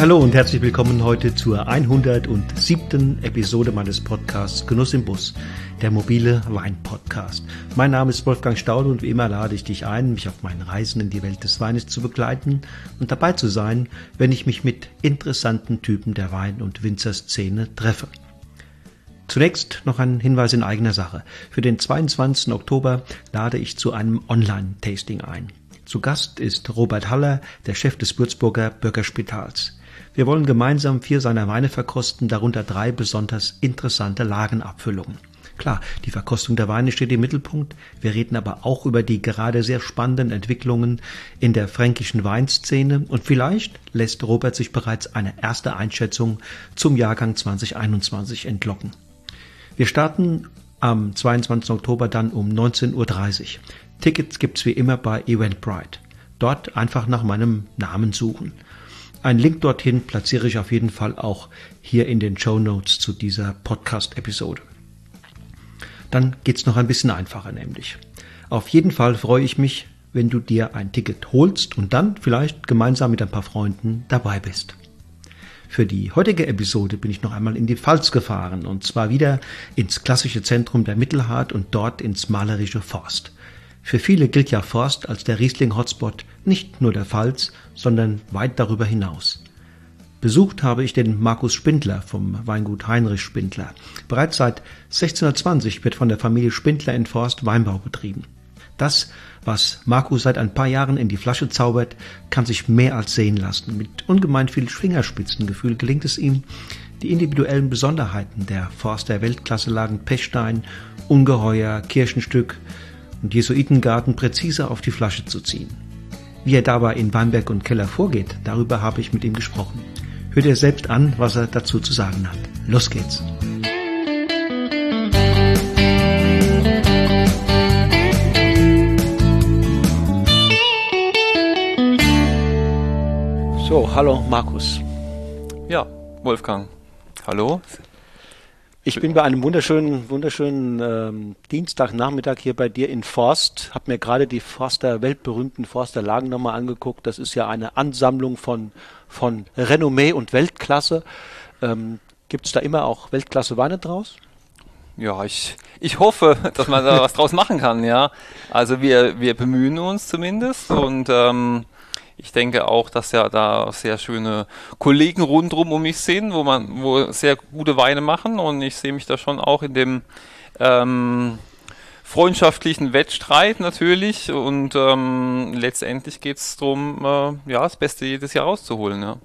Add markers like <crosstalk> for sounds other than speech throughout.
Hallo und herzlich willkommen heute zur 107. Episode meines Podcasts Genuss im Bus, der mobile Wein-Podcast. Mein Name ist Wolfgang Staude und wie immer lade ich dich ein, mich auf meinen Reisen in die Welt des Weines zu begleiten und dabei zu sein, wenn ich mich mit interessanten Typen der Wein- und Winzerszene treffe. Zunächst noch ein Hinweis in eigener Sache. Für den 22. Oktober lade ich zu einem Online-Tasting ein. Zu Gast ist Robert Haller, der Chef des Würzburger Bürgerspitals. Wir wollen gemeinsam vier seiner Weine verkosten, darunter drei besonders interessante Lagenabfüllungen. Klar, die Verkostung der Weine steht im Mittelpunkt. Wir reden aber auch über die gerade sehr spannenden Entwicklungen in der fränkischen Weinszene und vielleicht lässt Robert sich bereits eine erste Einschätzung zum Jahrgang 2021 entlocken. Wir starten am 22. Oktober dann um 19.30 Uhr. Tickets gibt's wie immer bei Eventbrite. Dort einfach nach meinem Namen suchen. Ein Link dorthin platziere ich auf jeden Fall auch hier in den Show Notes zu dieser Podcast-Episode. Dann geht's noch ein bisschen einfacher nämlich. Auf jeden Fall freue ich mich, wenn du dir ein Ticket holst und dann vielleicht gemeinsam mit ein paar Freunden dabei bist. Für die heutige Episode bin ich noch einmal in die Pfalz gefahren und zwar wieder ins klassische Zentrum der Mittelhart und dort ins malerische Forst. Für viele gilt ja Forst als der Riesling-Hotspot nicht nur der Pfalz, sondern weit darüber hinaus. Besucht habe ich den Markus Spindler vom Weingut Heinrich Spindler. Bereits seit 1620 wird von der Familie Spindler in Forst Weinbau betrieben. Das, was Markus seit ein paar Jahren in die Flasche zaubert, kann sich mehr als sehen lassen. Mit ungemein viel Fingerspitzengefühl gelingt es ihm, die individuellen Besonderheiten der Forster Weltklasselagen Pechstein, Ungeheuer, Kirchenstück, und Jesuitengarten präzise auf die Flasche zu ziehen. Wie er dabei in Weinberg und Keller vorgeht, darüber habe ich mit ihm gesprochen. Hört er selbst an, was er dazu zu sagen hat. Los geht's! So, hallo Markus. Ja, Wolfgang. Hallo. Ich bin bei einem wunderschönen, wunderschönen ähm, Dienstagnachmittag hier bei dir in Forst. Hab mir gerade die Forster, weltberühmten Forster Lagen nochmal angeguckt. Das ist ja eine Ansammlung von, von Renommee und Weltklasse. Ähm, Gibt es da immer auch Weltklasse Weine draus? Ja, ich, ich hoffe, dass man da was draus machen kann, ja. Also wir, wir bemühen uns zumindest und ähm, ich denke auch, dass ja da sehr schöne Kollegen rundherum um mich sind, wo man, wo sehr gute Weine machen und ich sehe mich da schon auch in dem ähm, freundschaftlichen Wettstreit natürlich und ähm, letztendlich geht es darum, äh, ja, das Beste jedes Jahr rauszuholen, ja.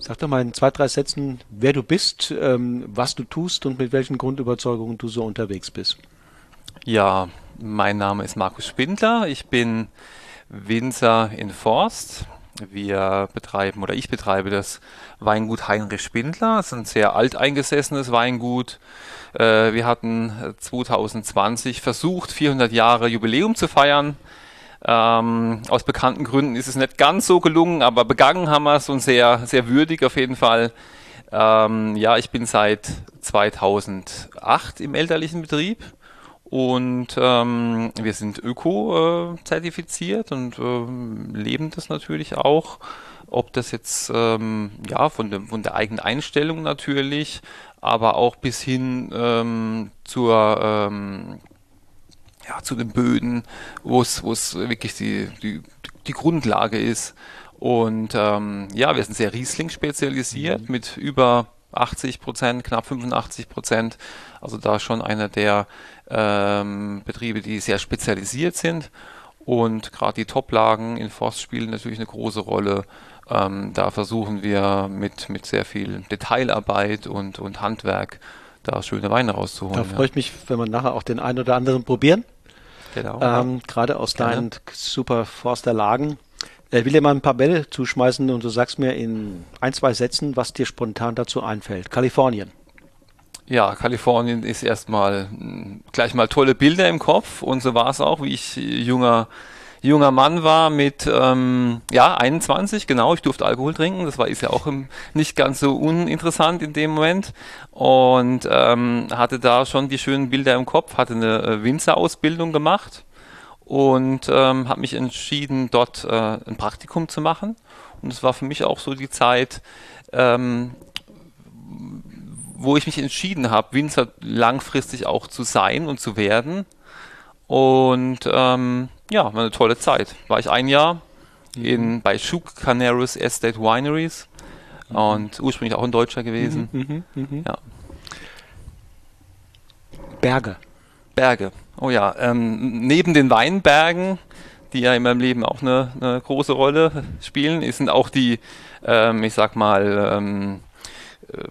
Sag doch mal in zwei, drei Sätzen, wer du bist, ähm, was du tust und mit welchen Grundüberzeugungen du so unterwegs bist. Ja, mein Name ist Markus Spindler. Ich bin Winzer in Forst. Wir betreiben oder ich betreibe das Weingut Heinrich Spindler. Das ist ein sehr alteingesessenes Weingut. Äh, wir hatten 2020 versucht, 400 Jahre Jubiläum zu feiern. Ähm, aus bekannten Gründen ist es nicht ganz so gelungen, aber begangen haben wir es und sehr, sehr würdig auf jeden Fall. Ähm, ja, ich bin seit 2008 im elterlichen Betrieb und ähm, wir sind öko-zertifiziert äh, und äh, leben das natürlich auch. Ob das jetzt ähm, ja von, dem, von der eigenen Einstellung natürlich, aber auch bis hin ähm, zur ähm, ja, zu den Böden, wo es wo es wirklich die, die, die Grundlage ist. Und ähm, ja, wir sind sehr Riesling spezialisiert mhm. mit über 80 Prozent, knapp 85 Prozent. Also da schon einer der ähm, Betriebe, die sehr spezialisiert sind. Und gerade die Toplagen in Forst spielen natürlich eine große Rolle. Ähm, da versuchen wir mit, mit sehr viel Detailarbeit und, und Handwerk da schöne Weine rauszuholen. Da freue ich mich, wenn wir nachher auch den einen oder anderen probieren. Genau. Ähm, Gerade aus Gerne. deinen super Forsterlagen. Ich äh, will dir mal ein paar Bälle zuschmeißen und du sagst mir in ein, zwei Sätzen, was dir spontan dazu einfällt. Kalifornien. Ja, Kalifornien ist erstmal gleich mal tolle Bilder im Kopf und so war es auch, wie ich junger junger Mann war mit ähm, ja 21 genau ich durfte Alkohol trinken das war ist ja auch im, nicht ganz so uninteressant in dem Moment und ähm, hatte da schon die schönen Bilder im Kopf hatte eine äh, Winzerausbildung gemacht und ähm, habe mich entschieden dort äh, ein Praktikum zu machen Und es war für mich auch so die Zeit, ähm, wo ich mich entschieden habe, Winzer langfristig auch zu sein und zu werden. Und ähm, ja, war eine tolle Zeit. War ich ein Jahr mhm. in, bei Shook Canaris Estate Wineries mhm. und ursprünglich auch ein Deutscher gewesen. Mhm, mhm, mhm, ja. Berge. Berge. Oh ja, ähm, neben den Weinbergen, die ja in meinem Leben auch eine, eine große Rolle spielen, sind auch die, ähm, ich sag mal, ähm,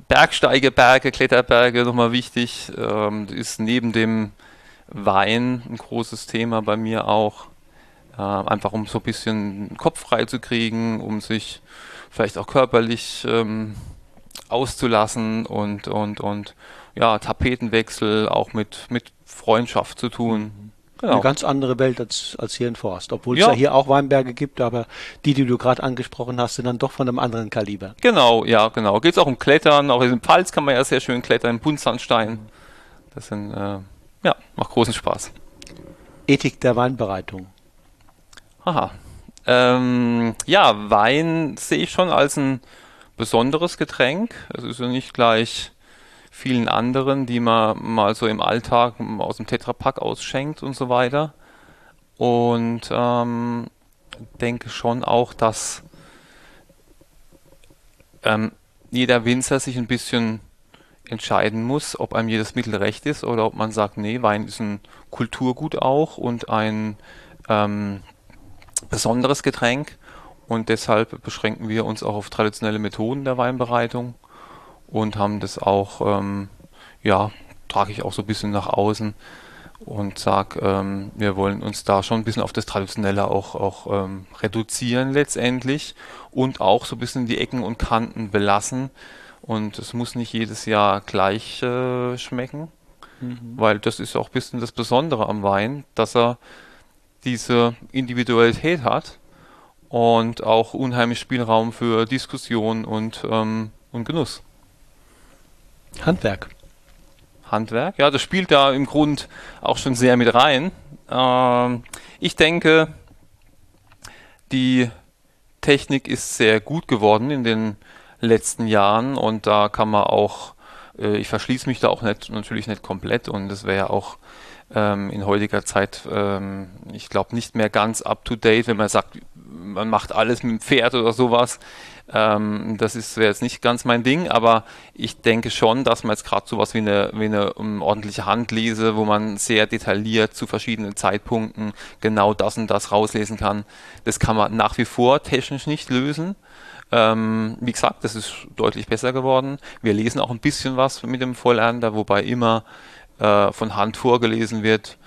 Bergsteigeberge, Kletterberge nochmal wichtig. Ähm, ist neben dem Wein ein großes Thema bei mir auch. Äh, einfach um so ein bisschen Kopf frei zu kriegen, um sich vielleicht auch körperlich ähm, auszulassen und, und, und ja, Tapetenwechsel auch mit, mit Freundschaft zu tun. Genau. Eine ganz andere Welt als, als hier in Forst. Obwohl ja. es ja hier auch Weinberge gibt, aber die, die du gerade angesprochen hast, sind dann doch von einem anderen Kaliber. Genau, ja, genau. Geht es auch um Klettern. Auch in den Pfalz kann man ja sehr schön klettern, im Buntsandstein. Das sind, äh, ja, macht großen Spaß. Ethik der Weinbereitung. Aha. Ähm, ja, Wein sehe ich schon als ein besonderes Getränk. Es ist ja nicht gleich vielen anderen, die man mal so im Alltag aus dem Tetrapack ausschenkt und so weiter. Und ähm, denke schon auch, dass ähm, jeder Winzer sich ein bisschen entscheiden muss, ob einem jedes Mittel recht ist oder ob man sagt, nee, Wein ist ein Kulturgut auch und ein ähm, besonderes Getränk und deshalb beschränken wir uns auch auf traditionelle Methoden der Weinbereitung und haben das auch, ähm, ja, trage ich auch so ein bisschen nach außen und sage, ähm, wir wollen uns da schon ein bisschen auf das Traditionelle auch, auch ähm, reduzieren letztendlich und auch so ein bisschen die Ecken und Kanten belassen. Und es muss nicht jedes Jahr gleich äh, schmecken, mhm. weil das ist auch ein bisschen das Besondere am Wein, dass er diese Individualität hat und auch unheimlich Spielraum für Diskussion und, ähm, und Genuss. Handwerk. Handwerk, ja, das spielt da im Grund auch schon sehr mit rein. Ähm, ich denke, die Technik ist sehr gut geworden in den letzten Jahren und da kann man auch, äh, ich verschließe mich da auch nicht, natürlich nicht komplett und das wäre ja auch ähm, in heutiger Zeit, ähm, ich glaube, nicht mehr ganz up to date, wenn man sagt, man macht alles mit dem Pferd oder sowas. Ähm, das ist jetzt nicht ganz mein Ding, aber ich denke schon, dass man jetzt gerade sowas wie eine, wie eine um, ordentliche Handlese, wo man sehr detailliert zu verschiedenen Zeitpunkten genau das und das rauslesen kann, das kann man nach wie vor technisch nicht lösen. Ähm, wie gesagt, das ist deutlich besser geworden. Wir lesen auch ein bisschen was mit dem Vollernter, wobei immer äh, von Hand vorgelesen wird.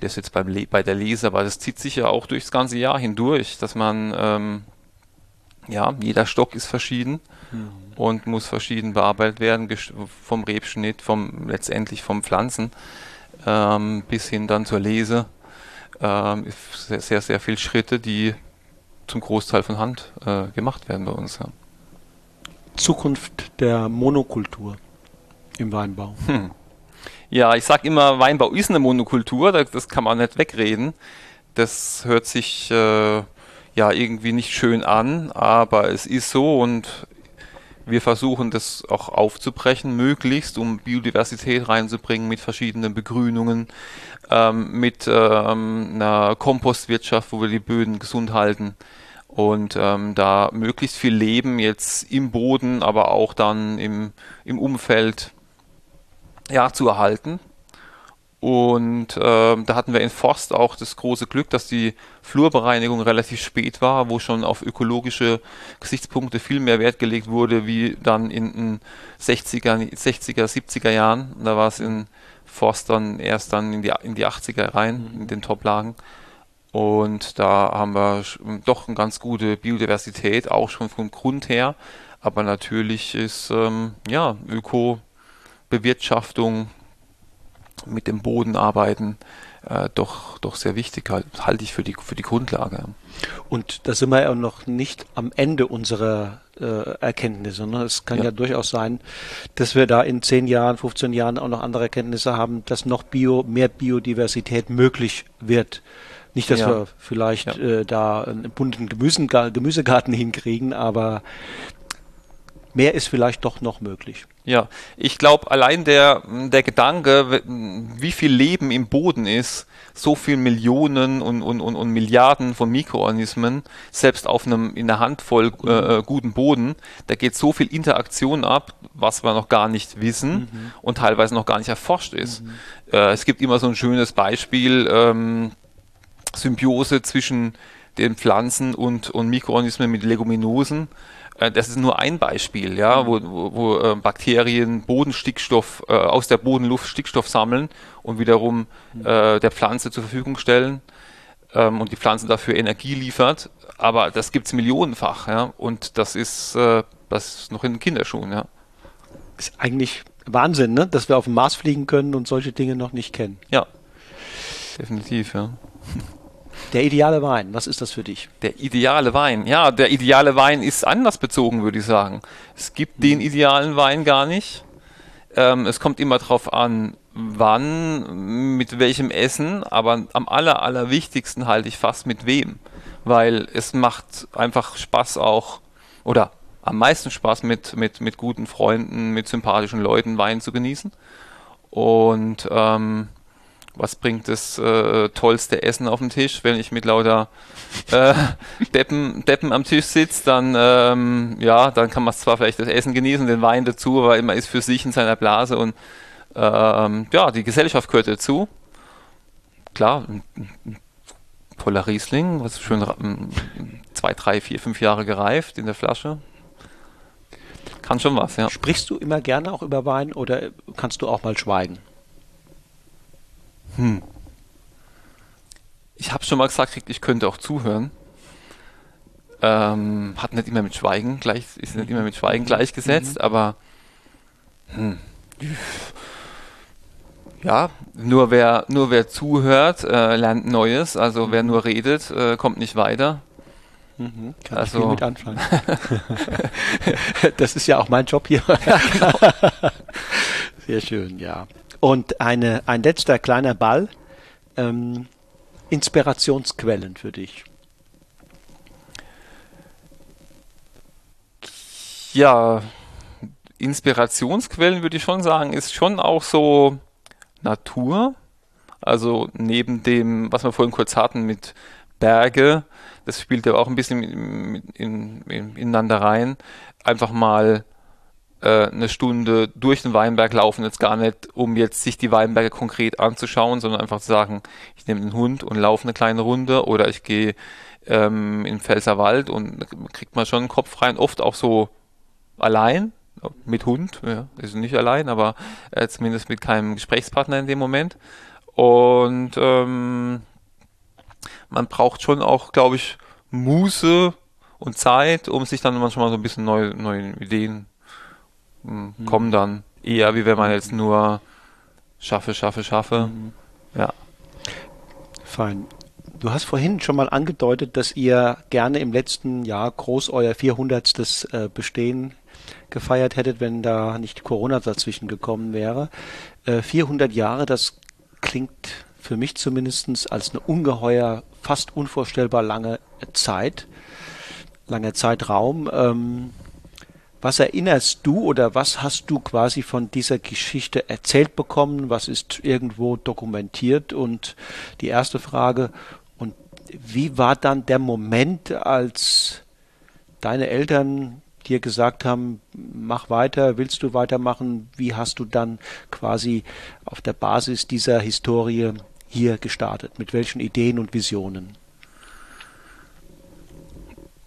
Das jetzt beim bei der Lese, aber das zieht sich ja auch durchs ganze Jahr hindurch, dass man ähm, ja, jeder Stock ist verschieden mhm. und muss verschieden bearbeitet werden, vom Rebschnitt, vom letztendlich vom Pflanzen ähm, bis hin dann zur Lese. Ähm, sehr, sehr, sehr viele Schritte, die zum Großteil von Hand äh, gemacht werden bei uns. Ja. Zukunft der Monokultur im Weinbau. Hm. Ja, ich sage immer, Weinbau ist eine Monokultur, das, das, kann man nicht wegreden. Das hört sich äh, ja irgendwie nicht schön an, aber es ist so und wir versuchen das auch aufzubrechen, möglichst, um Biodiversität reinzubringen mit verschiedenen Begrünungen, ähm, mit ähm, einer Kompostwirtschaft, wo wir die Böden gesund halten und ähm, da möglichst viel Leben jetzt im Boden, aber auch dann im, im Umfeld ja, zu erhalten. Und äh, da hatten wir in Forst auch das große Glück, dass die Flurbereinigung relativ spät war, wo schon auf ökologische Gesichtspunkte viel mehr Wert gelegt wurde, wie dann in den 60er, 60er 70er Jahren. Da war es in Forst dann erst dann in die, in die 80er rein, mhm. in den Top-Lagen. Und da haben wir doch eine ganz gute Biodiversität, auch schon vom Grund her. Aber natürlich ist ähm, ja Öko-Bewirtschaftung mit dem Boden arbeiten, äh, doch, doch sehr wichtig, halt, halte ich für die, für die Grundlage. Und da sind wir ja noch nicht am Ende unserer äh, Erkenntnisse. Ne? Es kann ja. ja. durchaus sein, dass wir da in 10 Jahren, 15 Jahren auch noch andere Erkenntnisse haben, dass noch Bio, mehr Biodiversität möglich wird. Nicht, dass ja. wir vielleicht ja. äh, da einen bunten Gemüsegarten hinkriegen, aber mehr ist vielleicht doch noch möglich. Ja, ich glaube, allein der, der Gedanke, wie viel Leben im Boden ist, so viel Millionen und, und, und, und Milliarden von Mikroorganismen, selbst auf einem in einer Handvoll äh, äh, guten Boden, da geht so viel Interaktion ab, was wir noch gar nicht wissen mhm. und teilweise noch gar nicht erforscht ist. Mhm. Äh, es gibt immer so ein schönes Beispiel, ähm, Symbiose zwischen den Pflanzen und, und Mikroorganismen mit Leguminosen. Äh, das ist nur ein Beispiel, ja, wo, wo, wo äh, Bakterien Bodenstickstoff äh, aus der Bodenluft Stickstoff sammeln und wiederum mhm. äh, der Pflanze zur Verfügung stellen ähm, und die Pflanze dafür Energie liefert. Aber das gibt es millionenfach, ja, und das ist, äh, das ist noch in den Kinderschuhen, ja. Ist eigentlich Wahnsinn, ne? dass wir auf dem Mars fliegen können und solche Dinge noch nicht kennen. Ja, definitiv, ja. Der ideale Wein, was ist das für dich? Der ideale Wein, ja, der ideale Wein ist anders bezogen, würde ich sagen. Es gibt den mhm. idealen Wein gar nicht. Ähm, es kommt immer darauf an, wann, mit welchem Essen, aber am aller, allerwichtigsten halte ich fast mit wem. Weil es macht einfach Spaß auch, oder am meisten Spaß mit, mit, mit guten Freunden, mit sympathischen Leuten Wein zu genießen. Und ähm, was bringt das äh, tollste Essen auf den Tisch, wenn ich mit lauter äh, <laughs> Deppen, Deppen am Tisch sitze, dann ähm, ja, dann kann man zwar vielleicht das Essen genießen, den Wein dazu, aber man ist für sich in seiner Blase und ähm, ja, die Gesellschaft gehört dazu. Klar, ein, ein toller Riesling, was schön zwei, drei, vier, fünf Jahre gereift in der Flasche. Kann schon was, ja. Sprichst du immer gerne auch über Wein oder kannst du auch mal schweigen? Hm. Ich habe schon mal gesagt, ich könnte auch zuhören. Ähm, hat nicht immer mit Schweigen gleich, ist nicht immer mit Schweigen gleichgesetzt, mhm. aber hm. ja, nur wer, nur wer zuhört, äh, lernt Neues. Also wer mhm. nur redet, äh, kommt nicht weiter. Mhm, kann also, viel mit <laughs> anfangen. das ist ja auch mein Job hier. Ja, genau. <laughs> Sehr schön, ja. Und eine, ein letzter kleiner Ball. Ähm, Inspirationsquellen für dich. Ja, Inspirationsquellen würde ich schon sagen, ist schon auch so Natur. Also neben dem, was wir vorhin kurz hatten mit Berge, das spielt ja auch ein bisschen in, in, in, ineinander rein. Einfach mal äh, eine Stunde durch den Weinberg laufen, jetzt gar nicht, um jetzt sich die Weinberge konkret anzuschauen, sondern einfach zu sagen, ich nehme den Hund und laufe eine kleine Runde oder ich gehe ähm, in Pfälzerwald und kriegt man schon einen Kopf rein, oft auch so allein, mit Hund, ja, ist nicht allein, aber äh, zumindest mit keinem Gesprächspartner in dem Moment. Und ähm, man braucht schon auch, glaube ich, Muße und Zeit, um sich dann manchmal so ein bisschen neue, neue Ideen mhm. kommen dann. Eher wie wenn man jetzt nur schaffe, schaffe, schaffe. Mhm. Ja. Fein. Du hast vorhin schon mal angedeutet, dass ihr gerne im letzten Jahr groß euer 400. Äh, Bestehen gefeiert hättet, wenn da nicht Corona dazwischen gekommen wäre. 400 äh, Jahre, das klingt für mich zumindest als eine ungeheuer, fast unvorstellbar lange Zeit, langer Zeitraum. Ähm, was erinnerst du oder was hast du quasi von dieser Geschichte erzählt bekommen? Was ist irgendwo dokumentiert? Und die erste Frage, und wie war dann der Moment, als deine Eltern dir gesagt haben, mach weiter, willst du weitermachen? Wie hast du dann quasi auf der Basis dieser Historie hier gestartet? Mit welchen Ideen und Visionen?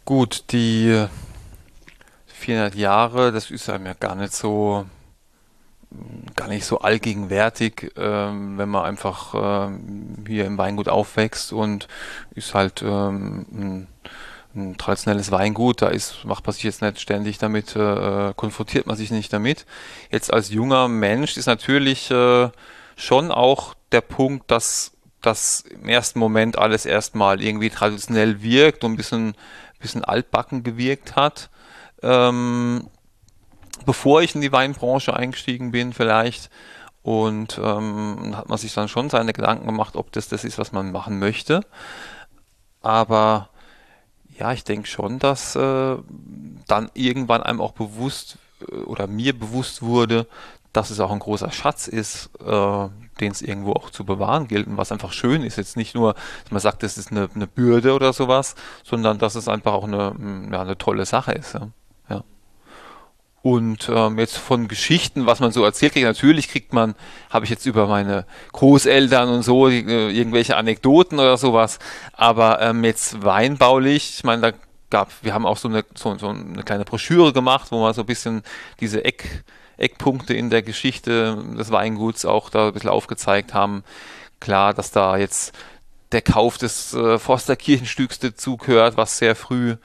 Gut, die 400 Jahre, das ist einem ja gar nicht so gar nicht so allgegenwärtig, ähm, wenn man einfach ähm, hier im Weingut aufwächst und ist halt ähm, ein, ein, traditionelles Weingut, da ist, macht man sich jetzt nicht ständig damit, äh, konfrontiert man sich nicht damit. Jetzt als junger Mensch ist natürlich äh, schon auch der Punkt, dass das im ersten Moment alles erstmal irgendwie traditionell wirkt und ein bisschen, bisschen altbacken gewirkt hat ähm, bevor ich in die Weinbranche eingestiegen bin vielleicht. Und ähm, hat man sich dann schon seine Gedanken gemacht, ob das das ist, was man machen möchte. Aber ja, ich denke schon, dass äh, dann irgendwann einem auch bewusst äh, oder mir bewusst wurde, dass es auch ein großer Schatz ist, äh, den es irgendwo auch zu bewahren gilt und was einfach schön ist. Jetzt nicht nur, dass man sagt, das ist eine, eine Bürde oder sowas, sondern dass es einfach auch eine, ja, eine tolle Sache ist. Ja. Ja. Und ähm, jetzt von Geschichten, was man so erzählt kriegt, natürlich kriegt man, habe ich jetzt über meine Großeltern und so die, äh, irgendwelche Anekdoten oder sowas, aber ähm, jetzt weinbaulich, ich meine, da gab, wir haben auch so eine, so, so eine kleine Broschüre gemacht, wo man so ein bisschen diese Eck, Eckpunkte in der Geschichte des Weinguts auch da ein bisschen aufgezeigt haben. Klar, dass da jetzt der Kauf des äh, Forsterkirchenstücks dazu gehört, was sehr früh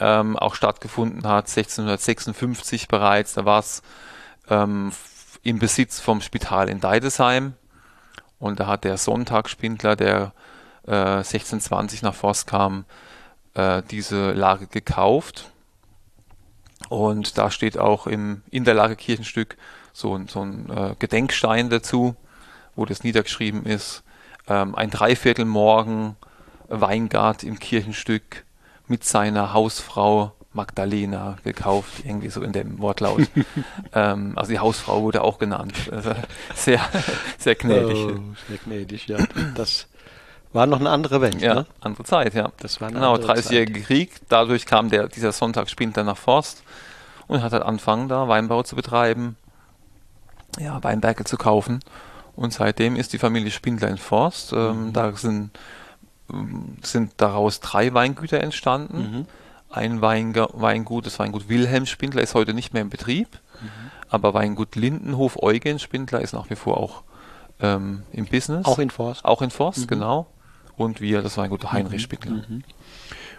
ähm, auch stattgefunden hat, 1656 bereits. Da war es ähm, im Besitz vom Spital in Deidesheim. Und da hat der Sonntagsspindler, der äh, 1620 nach Forst kam, äh, diese Lage gekauft und da steht auch im, in der Lage Kirchenstück so, so ein äh, Gedenkstein dazu, wo das niedergeschrieben ist. Ähm, ein Dreiviertelmorgen Weingart im Kirchenstück mit seiner Hausfrau Magdalena gekauft, irgendwie so in dem Wortlaut. <laughs> ähm, also die Hausfrau wurde auch genannt. Also sehr, sehr gnädig. Oh, sehr gnädig, ja. Das war noch eine andere Welt, ja, ne? andere Zeit, ja. Das war genau, 30-jährige Krieg. Dadurch kam der, dieser Sonntagsspinter nach Forst und hat halt angefangen, da Weinbau zu betreiben, ja, Weinberge zu kaufen. Und seitdem ist die Familie Spindler in Forst. Ähm, mhm. Da sind, sind daraus drei Weingüter entstanden. Mhm. Ein Weinge Weingut, das Weingut Wilhelm Spindler, ist heute nicht mehr in Betrieb. Mhm. Aber Weingut Lindenhof Eugen Spindler ist nach wie vor auch ähm, im Business. Auch in Forst. Auch in Forst, mhm. genau und wir, das war ein guter Heinrich mhm. Spittler. Mhm.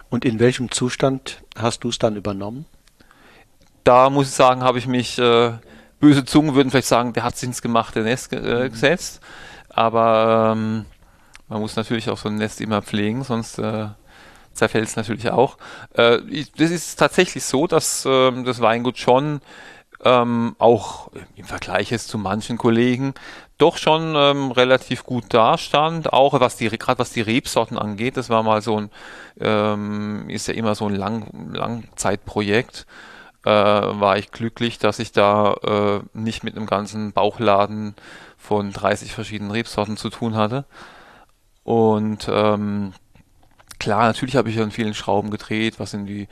Und in welchem Zustand hast du es dann übernommen? Da muss ich sagen, habe ich mich, äh, böse Zungen würden vielleicht sagen, der hat sich ins gemachte Nest äh, mhm. gesetzt. Aber ähm, man muss natürlich auch so ein Nest immer pflegen, sonst äh, zerfällt es natürlich auch. Äh, das ist tatsächlich so, dass ähm, das Weingut schon ähm, auch im Vergleich jetzt zu manchen Kollegen doch schon ähm, relativ gut dastand, auch was die gerade was die Rebsorten angeht. Das war mal so ein ähm, ist ja immer so ein Lang Langzeitprojekt. Äh, war ich glücklich, dass ich da äh, nicht mit einem ganzen Bauchladen von 30 verschiedenen Rebsorten zu tun hatte. Und ähm, klar, natürlich habe ich an vielen Schrauben gedreht, was in die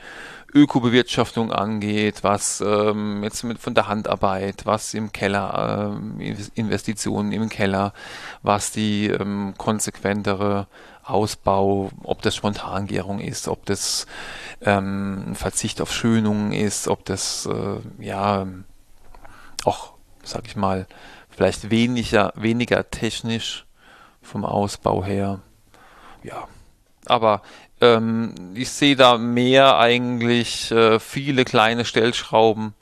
Ökobewirtschaftung angeht, was ähm, jetzt mit von der Handarbeit, was im Keller, ähm, Investitionen im Keller, was die ähm, konsequentere Ausbau, ob das Spontangärung ist, ob das ähm, Verzicht auf Schönungen ist, ob das äh, ja auch, sag ich mal, vielleicht weniger, weniger technisch vom Ausbau her. Ja, aber ähm, ich sehe da mehr eigentlich äh, viele kleine Stellschrauben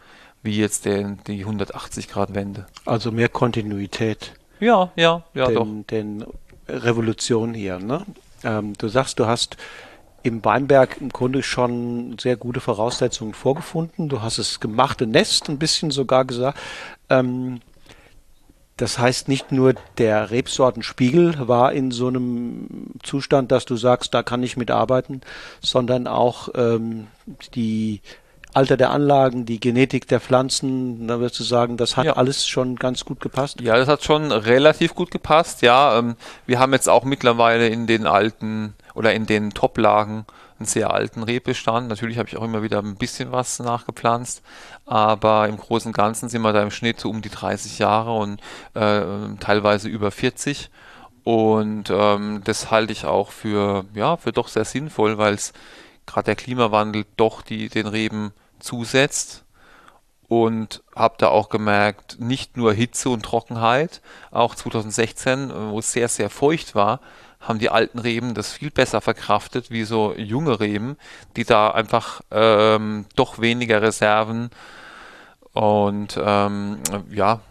wie jetzt den, die 180 Grad Wende. Also mehr Kontinuität. Ja, ja, ja, den, doch. Den Revolution hier. Ne? Ähm, du sagst, du hast im Weinberg im Grunde schon sehr gute Voraussetzungen vorgefunden. Du hast das gemachte Nest ein bisschen sogar gesagt. Ähm, das heißt, nicht nur der Rebsortenspiegel war in so einem Zustand, dass du sagst, da kann ich mitarbeiten, sondern auch ähm, die Alter der Anlagen, die Genetik der Pflanzen, da wirst du sagen, das hat ja. alles schon ganz gut gepasst? Ja, das hat schon relativ gut gepasst, ja. Ähm, wir haben jetzt auch mittlerweile in den alten oder in den Toplagen einen sehr alten Rebbestand. Natürlich habe ich auch immer wieder ein bisschen was nachgepflanzt, aber im Großen und Ganzen sind wir da im Schnitt so um die 30 Jahre und äh, teilweise über 40. Und ähm, das halte ich auch für, ja, für doch sehr sinnvoll, weil es gerade der Klimawandel doch die, den Reben zusetzt. Und habe da auch gemerkt, nicht nur Hitze und Trockenheit, auch 2016, wo es sehr, sehr feucht war, haben die alten Reben das viel besser verkraftet wie so junge Reben, die da einfach ähm, doch weniger Reserven und ähm, ja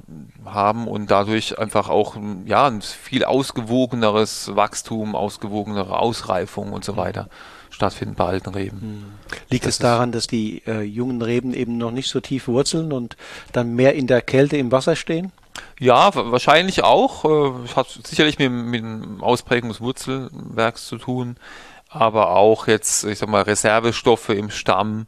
haben und dadurch einfach auch ja ein viel ausgewogeneres Wachstum, ausgewogenere Ausreifung und so weiter stattfinden bei alten Reben. Hm. Liegt das es daran, dass die äh, jungen Reben eben noch nicht so tief wurzeln und dann mehr in der Kälte im Wasser stehen? Ja, wahrscheinlich auch. Äh, hat sicherlich mit, mit dem Ausprägung des Wurzelwerks zu tun, aber auch jetzt, ich sag mal, Reservestoffe im Stamm,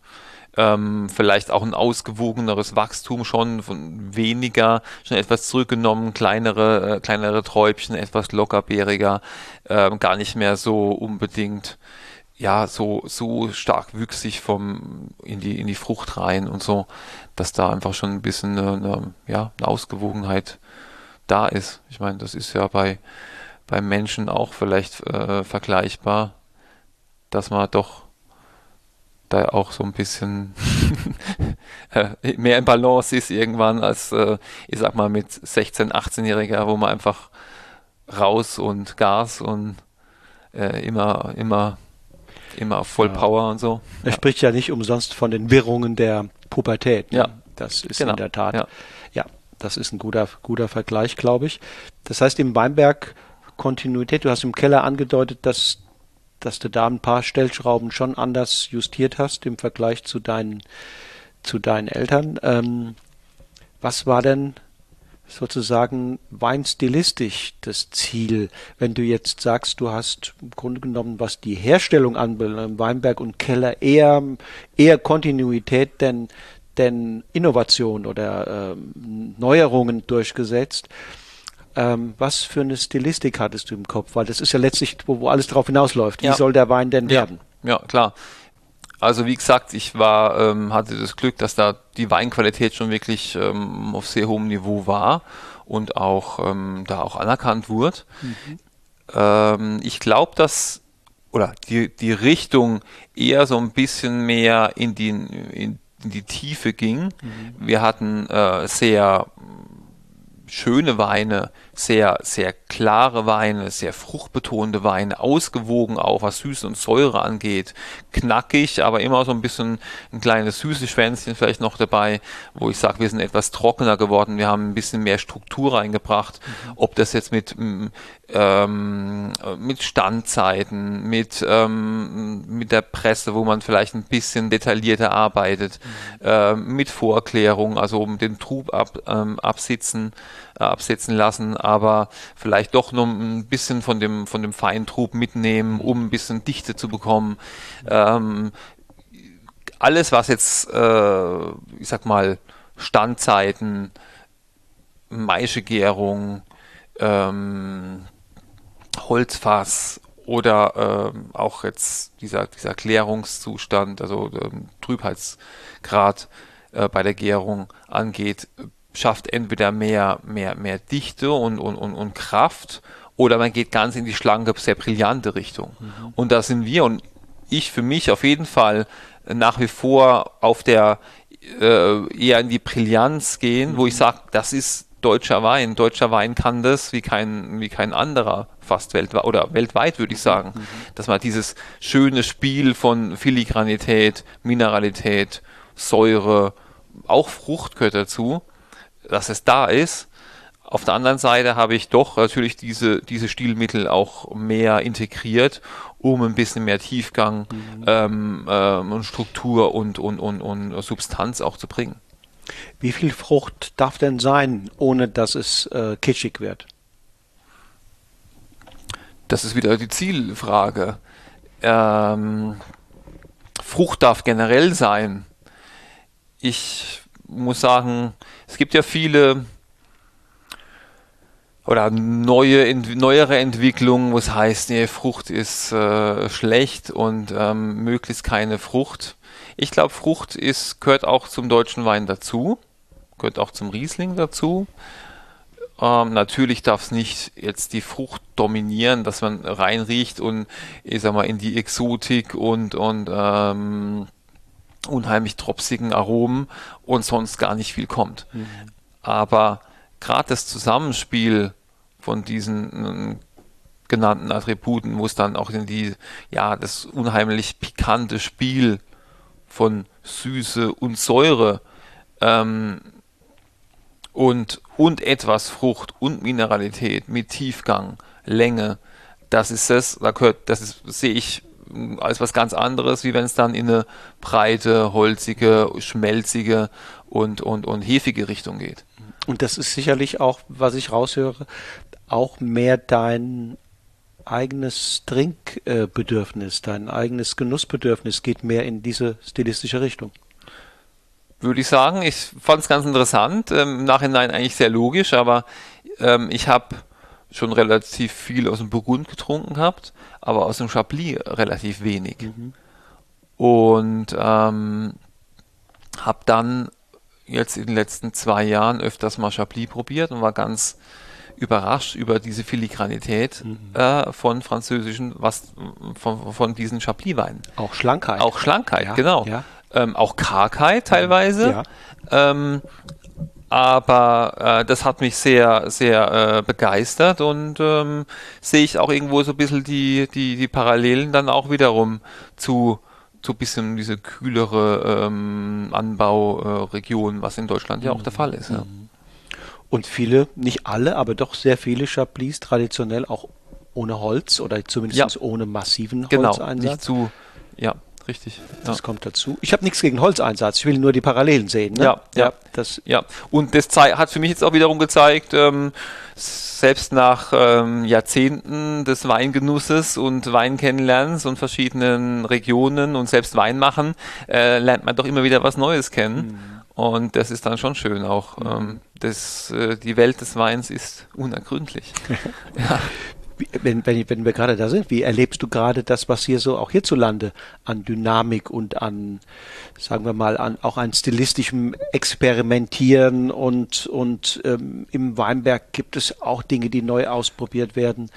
ähm, vielleicht auch ein ausgewogeneres Wachstum schon, von weniger, schon etwas zurückgenommen, kleinere, äh, kleinere Träubchen, etwas lockerbäriger, äh, gar nicht mehr so unbedingt ja so so stark wüchsig vom in die in die Frucht rein und so, dass da einfach schon ein bisschen eine, eine ja eine Ausgewogenheit da ist. Ich meine, das ist ja bei beim Menschen auch vielleicht äh, vergleichbar, dass man doch da auch so ein bisschen <laughs> äh, mehr in Balance ist irgendwann als, äh, ich sag mal, mit 16-, 18-Jähriger, wo man einfach raus und Gas und äh, immer, immer, immer auf Vollpower ja. und so. Er ja. spricht ja nicht umsonst von den Wirrungen der Pubertät. Ne? Ja. Das ist genau. in der Tat. Ja. ja, das ist ein guter, guter Vergleich, glaube ich. Das heißt, im Weinberg Kontinuität, du hast im Keller angedeutet, dass dass du da ein paar Stellschrauben schon anders justiert hast im Vergleich zu deinen, zu deinen Eltern. Ähm, was war denn sozusagen weinstilistisch das Ziel, wenn du jetzt sagst, du hast im Grunde genommen, was die Herstellung anbelangt, Weinberg und Keller eher, eher Kontinuität denn, denn Innovation oder ähm, Neuerungen durchgesetzt. Ähm, was für eine Stilistik hattest du im Kopf? Weil das ist ja letztlich, wo, wo alles darauf hinausläuft. Wie ja. soll der Wein denn werden? Ja, klar. Also wie gesagt, ich war, ähm, hatte das Glück, dass da die Weinqualität schon wirklich ähm, auf sehr hohem Niveau war und auch ähm, da auch anerkannt wurde. Mhm. Ähm, ich glaube, dass oder die, die Richtung eher so ein bisschen mehr in die, in, in die Tiefe ging. Mhm. Wir hatten äh, sehr schöne Weine, sehr, sehr klare Weine, sehr fruchtbetonte Weine, ausgewogen auch, was Süße und Säure angeht, knackig, aber immer so ein bisschen ein kleines süßes Schwänzchen vielleicht noch dabei, wo ich sage, wir sind etwas trockener geworden, wir haben ein bisschen mehr Struktur reingebracht, mhm. ob das jetzt mit ähm, mit Standzeiten, mit, ähm, mit der Presse, wo man vielleicht ein bisschen detaillierter arbeitet, mhm. äh, mit Vorklärung, also um den Trub ab, ähm, absitzen, äh, absitzen lassen, aber vielleicht doch noch ein bisschen von dem, von dem Feintrub mitnehmen, um ein bisschen Dichte zu bekommen. Ähm, alles, was jetzt, äh, ich sag mal, Standzeiten, Maischegärung, ähm, Holzfass oder ähm, auch jetzt dieser, dieser Klärungszustand, also ähm, Trübheitsgrad äh, bei der Gärung angeht, schafft entweder mehr, mehr, mehr Dichte und, und, und, und Kraft oder man geht ganz in die schlanke, sehr brillante Richtung. Mhm. Und da sind wir und ich für mich auf jeden Fall nach wie vor auf der äh, eher in die Brillanz gehen, mhm. wo ich sage, das ist deutscher Wein. Deutscher Wein kann das wie kein, wie kein anderer fast weltweit oder weltweit würde ich sagen, mhm. dass man dieses schöne Spiel von Filigranität, Mineralität, Säure, auch Frucht gehört dazu, dass es da ist. Auf der anderen Seite habe ich doch natürlich diese, diese Stilmittel auch mehr integriert, um ein bisschen mehr Tiefgang mhm. ähm, ähm, Struktur und, und, und, und Substanz auch zu bringen. Wie viel Frucht darf denn sein, ohne dass es äh, kitschig wird? Das ist wieder die Zielfrage. Ähm, Frucht darf generell sein. Ich muss sagen, es gibt ja viele oder neue, neuere Entwicklungen, wo es heißt, nee, Frucht ist äh, schlecht und ähm, möglichst keine Frucht. Ich glaube, Frucht ist, gehört auch zum deutschen Wein dazu, gehört auch zum Riesling dazu. Ähm, natürlich darf es nicht jetzt die Frucht dominieren, dass man reinriecht und ich sag mal in die Exotik und und ähm, unheimlich tropsigen Aromen und sonst gar nicht viel kommt. Mhm. Aber gerade das Zusammenspiel von diesen äh, genannten Attributen, wo es dann auch in die, ja, das unheimlich pikante Spiel von Süße und Säure ähm, und, und etwas Frucht und Mineralität mit Tiefgang, Länge, das ist es, da gehört, das ist, sehe ich als was ganz anderes, wie wenn es dann in eine breite, holzige, schmelzige und, und, und hefige Richtung geht. Und das ist sicherlich auch, was ich raushöre, auch mehr dein eigenes Trinkbedürfnis, dein eigenes Genussbedürfnis geht mehr in diese stilistische Richtung. Würde ich sagen, ich fand es ganz interessant, ähm, im Nachhinein eigentlich sehr logisch, aber ähm, ich habe schon relativ viel aus dem Burgund getrunken gehabt, aber aus dem Chablis relativ wenig. Mhm. Und ähm, habe dann jetzt in den letzten zwei Jahren öfters mal Chablis probiert und war ganz überrascht über diese Filigranität mhm. äh, von französischen, was von, von diesen Chablis-Weinen. Auch Schlankheit. Auch Schlankheit, ja, genau. Ja. Ähm, auch Kargheit teilweise. Ja. Ähm, aber äh, das hat mich sehr, sehr äh, begeistert und ähm, sehe ich auch irgendwo so ein bisschen die, die, die Parallelen dann auch wiederum zu so ein bisschen diese kühlere ähm, Anbauregion, was in Deutschland ja auch der Fall ist. Ja. Mhm. Und viele, nicht alle, aber doch sehr viele Chablis traditionell auch ohne Holz oder zumindest ja. ohne massiven Holzeinsatz. Genau, nicht zu, ja, richtig. Das ja. kommt dazu. Ich habe nichts gegen Holzeinsatz, ich will nur die Parallelen sehen. Ne? Ja, ja, ja. Das ja. Und das hat für mich jetzt auch wiederum gezeigt, ähm, selbst nach ähm, Jahrzehnten des Weingenusses und Weinkennenlernens und verschiedenen Regionen und selbst Weinmachen, äh, lernt man doch immer wieder was Neues kennen. Mhm. Und das ist dann schon schön auch. Mhm. Ähm, das, äh, die Welt des Weins ist unergründlich. <laughs> ja wenn, wenn, wenn wir gerade da sind, wie erlebst du gerade das, was hier so auch hierzulande an Dynamik und an, sagen wir mal, an, auch an stilistischem Experimentieren und, und ähm, im Weinberg gibt es auch Dinge, die neu ausprobiert werden.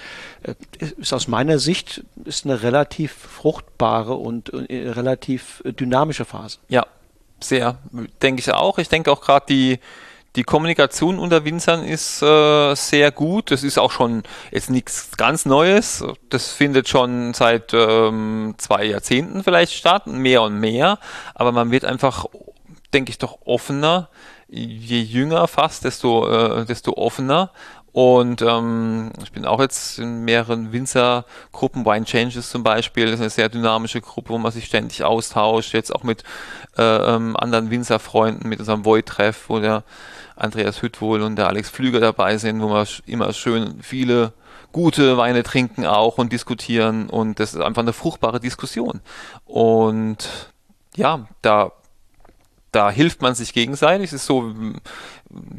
Äh, ist aus meiner Sicht ist eine relativ fruchtbare und äh, relativ dynamische Phase. Ja, sehr, denke ich auch. Ich denke auch gerade die die Kommunikation unter Winzern ist äh, sehr gut. Das ist auch schon jetzt nichts ganz Neues. Das findet schon seit ähm, zwei Jahrzehnten vielleicht statt, mehr und mehr. Aber man wird einfach, denke ich, doch offener. Je jünger fast, desto, äh, desto offener. Und ähm, ich bin auch jetzt in mehreren Winzergruppen, Wine Changes zum Beispiel, das ist eine sehr dynamische Gruppe, wo man sich ständig austauscht, jetzt auch mit äh, ähm, anderen Winzerfreunden, mit unserem Void-Treff, wo der Andreas Hüttwohl und der Alex Flüger dabei sind, wo wir immer schön viele gute Weine trinken auch und diskutieren und das ist einfach eine fruchtbare Diskussion. Und ja, da, da hilft man sich gegenseitig. Es ist so,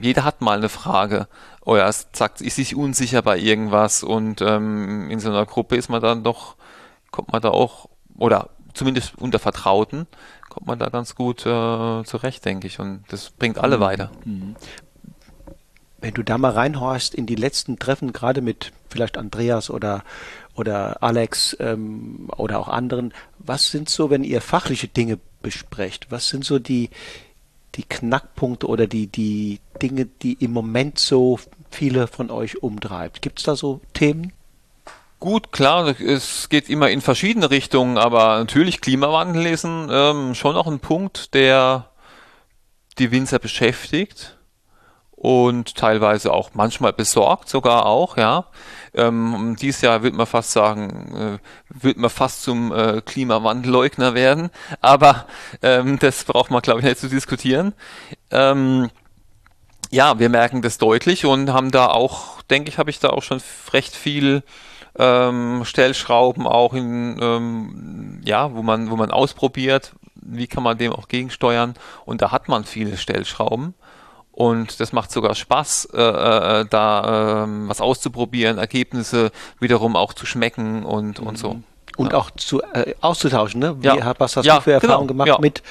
jeder hat mal eine Frage oder sagt, ist sich unsicher bei irgendwas und ähm, in so einer Gruppe ist man dann doch, kommt man da auch, oder zumindest unter Vertrauten, kommt man da ganz gut äh, zurecht, denke ich. Und das bringt alle mhm. weiter. Mhm. Wenn du da mal reinhorchst in die letzten Treffen, gerade mit vielleicht Andreas oder, oder Alex ähm, oder auch anderen, was sind so, wenn ihr fachliche Dinge besprecht, was sind so die, die Knackpunkte oder die, die Dinge, die im Moment so viele von euch umtreibt? Gibt es da so Themen? Gut, klar, es geht immer in verschiedene Richtungen, aber natürlich Klimawandel ist ein, ähm, schon auch ein Punkt, der die Winzer beschäftigt und teilweise auch manchmal besorgt sogar auch, ja. Ähm, dieses Jahr wird man fast sagen, äh, wird man fast zum äh, Klimawandelleugner werden, <laughs> aber ähm, das braucht man glaube ich nicht zu diskutieren. Ähm, ja, wir merken das deutlich und haben da auch, denke ich, habe ich da auch schon recht viel ähm, Stellschrauben auch in, ähm, ja, wo man, wo man ausprobiert, wie kann man dem auch gegensteuern. Und da hat man viele Stellschrauben. Und das macht sogar Spaß, äh, äh, da äh, was auszuprobieren, Ergebnisse wiederum auch zu schmecken und, und so. Und ja. auch zu, äh, auszutauschen, ne? Wie, ja. Was hast ja, du für Erfahrungen genau. gemacht mit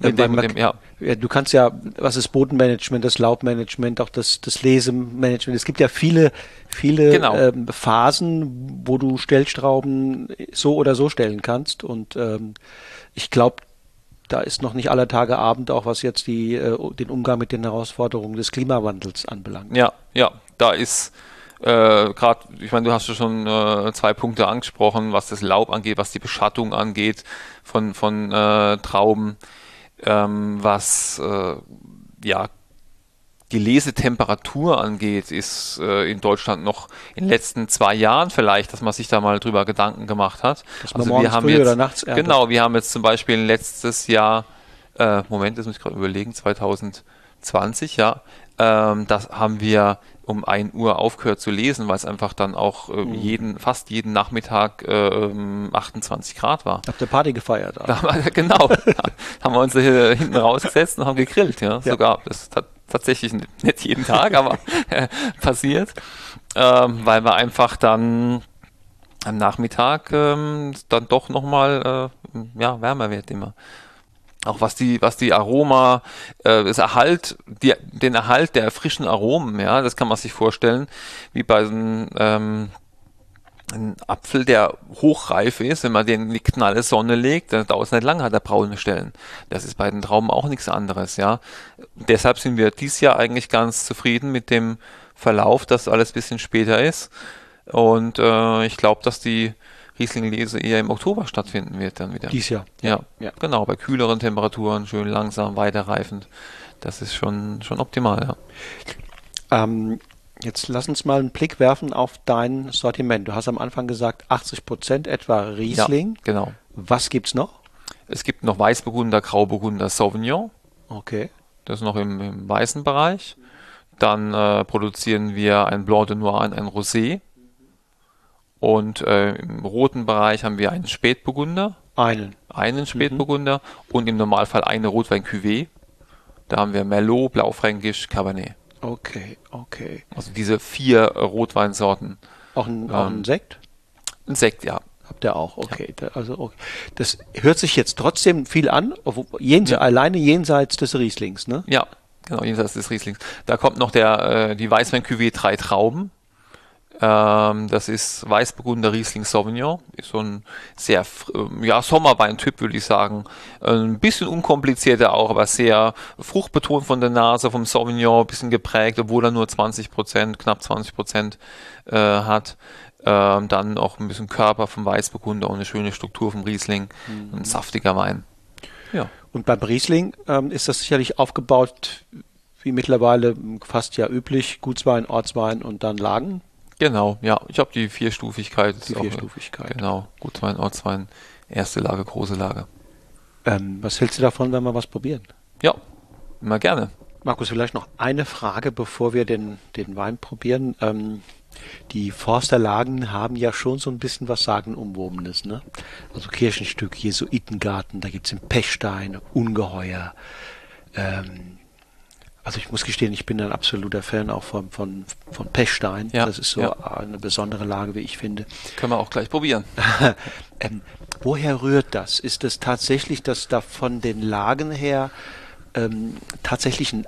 mit dem, dem, ja. Du kannst ja, was ist Bodenmanagement, das Laubmanagement, auch das, das Lesemanagement. Es gibt ja viele, viele genau. ähm, Phasen, wo du Stellstrauben so oder so stellen kannst. Und ähm, ich glaube, da ist noch nicht aller Tage Abend, auch was jetzt die, äh, den Umgang mit den Herausforderungen des Klimawandels anbelangt. Ja, ja, da ist äh, gerade, ich meine, du hast ja schon äh, zwei Punkte angesprochen, was das Laub angeht, was die Beschattung angeht von, von äh, Trauben ähm, was äh, ja die Lesetemperatur angeht, ist äh, in Deutschland noch in den letzten zwei Jahren vielleicht, dass man sich da mal drüber Gedanken gemacht hat. Dass also wir haben jetzt, oder nachts genau, wir haben jetzt zum Beispiel letztes Jahr, äh, Moment, das muss ich gerade überlegen, 2020, ja, Ähm, das haben wir um 1 Uhr aufgehört zu lesen, weil es einfach dann auch äh, Mhm. jeden, fast jeden Nachmittag äh, 28 Grad war. Habt ihr Party gefeiert? <laughs> Da haben wir, genau, <laughs> haben wir uns hier hinten rausgesetzt und haben gegrillt, ja, Ja. sogar. Das ist ta- tatsächlich nicht jeden Tag, aber äh, <laughs> passiert, ähm, weil wir einfach dann am Nachmittag ähm, dann doch nochmal äh, ja, wärmer wird immer. Auch was die, was die Aroma, äh, das Erhalt, die, den Erhalt der frischen Aromen, ja, das kann man sich vorstellen, wie bei so einem ähm, ein Apfel, der hochreif ist, wenn man den in die knalle Sonne legt, dann dauert es nicht lange, hat er braune Stellen. Das ist bei den Trauben auch nichts anderes, ja. Deshalb sind wir dieses Jahr eigentlich ganz zufrieden mit dem Verlauf, dass alles bisschen später ist. Und äh, ich glaube, dass die Riesling-Lese eher im Oktober stattfinden wird dann wieder. Dies Jahr. ja, Ja. genau, bei kühleren Temperaturen, schön langsam weiterreifend. Das ist schon, schon optimal, ja. Ähm, jetzt lass uns mal einen Blick werfen auf dein Sortiment. Du hast am Anfang gesagt, 80 Prozent etwa Riesling. Ja, genau. Was gibt's noch? Es gibt noch Weißburgunder, Grauburgunder, Sauvignon. Okay. Das ist noch im, im weißen Bereich. Dann äh, produzieren wir ein Blanc de Noir und ein Rosé. Und äh, im roten Bereich haben wir einen Spätburgunder, Einen. einen Spätburgunder und im Normalfall eine Rotwein Cuvée. Da haben wir Merlot, Blaufränkisch, Cabernet. Okay, okay. Also diese vier Rotweinsorten. Auch ein, auch ein Ähm, Sekt? Ein Sekt, ja. Habt ihr auch, okay. Da, also, okay. Das hört sich jetzt trotzdem viel an, jense, alleine jenseits des Rieslings, ne? Ja, genau, jenseits des Rieslings. Da kommt noch der, äh, die Weißwein Cuvée drei Trauben. Ähm, das ist Weißburgunder Riesling Sauvignon. Ist so ein sehr, ähm, ja, Sommerwein-Typ, würde ich sagen. Ein bisschen unkomplizierter auch, aber sehr fruchtbetont von der Nase, vom Sauvignon, ein bisschen geprägt, obwohl er nur 20 Prozent, knapp 20 Prozent äh, hat. Ähm, dann auch ein bisschen Körper vom Weißburgunder und eine schöne Struktur vom Riesling. Ein saftiger Wein. Ja. Und beim Riesling ähm, ist das sicherlich aufgebaut, wie mittlerweile fast ja üblich, Gutswein, Ortswein und dann Lagen. Genau, ja. Ich habe die Vierstufigkeit. Die Vierstufigkeit. Genau. Gutwein, Ortswein, erste Lage, große Lage. Ähm, was hältst du davon, wenn wir was probieren? Ja, immer gerne. Markus, vielleicht noch eine Frage, bevor wir den, den Wein probieren. Ähm, die Forsterlagen haben ja schon so ein bisschen was Sagenumwobenes, ne? Also Kirchenstück, Jesuitengarten, da gibt's im Pechstein, Ungeheuer. Ähm, also ich muss gestehen, ich bin ein absoluter Fan auch von, von, von Pechstein. Ja, das ist so ja. eine besondere Lage, wie ich finde. Können wir auch gleich probieren. <laughs> ähm, woher rührt das? Ist es tatsächlich, dass da von den Lagen her ähm, tatsächlich ein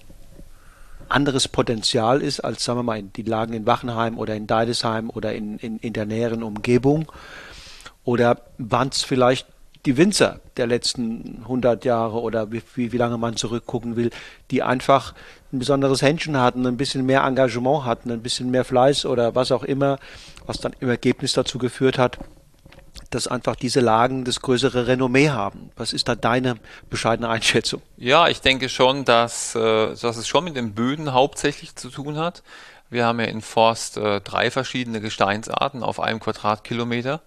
anderes Potenzial ist als, sagen wir mal, die Lagen in Wachenheim oder in Deidesheim oder in, in, in der näheren Umgebung? Oder waren es vielleicht die Winzer der letzten 100 Jahre oder wie, wie, lange man zurückgucken will, die einfach ein besonderes Händchen hatten, ein bisschen mehr Engagement hatten, ein bisschen mehr Fleiß oder was auch immer, was dann im Ergebnis dazu geführt hat, dass einfach diese Lagen das größere Renommee haben. Was ist da deine bescheidene Einschätzung? Ja, ich denke schon, dass, äh, dass es schon mit den Böden hauptsächlich zu tun hat. Wir haben ja in Forst äh, drei verschiedene Gesteinsarten auf einem Quadratkilometer.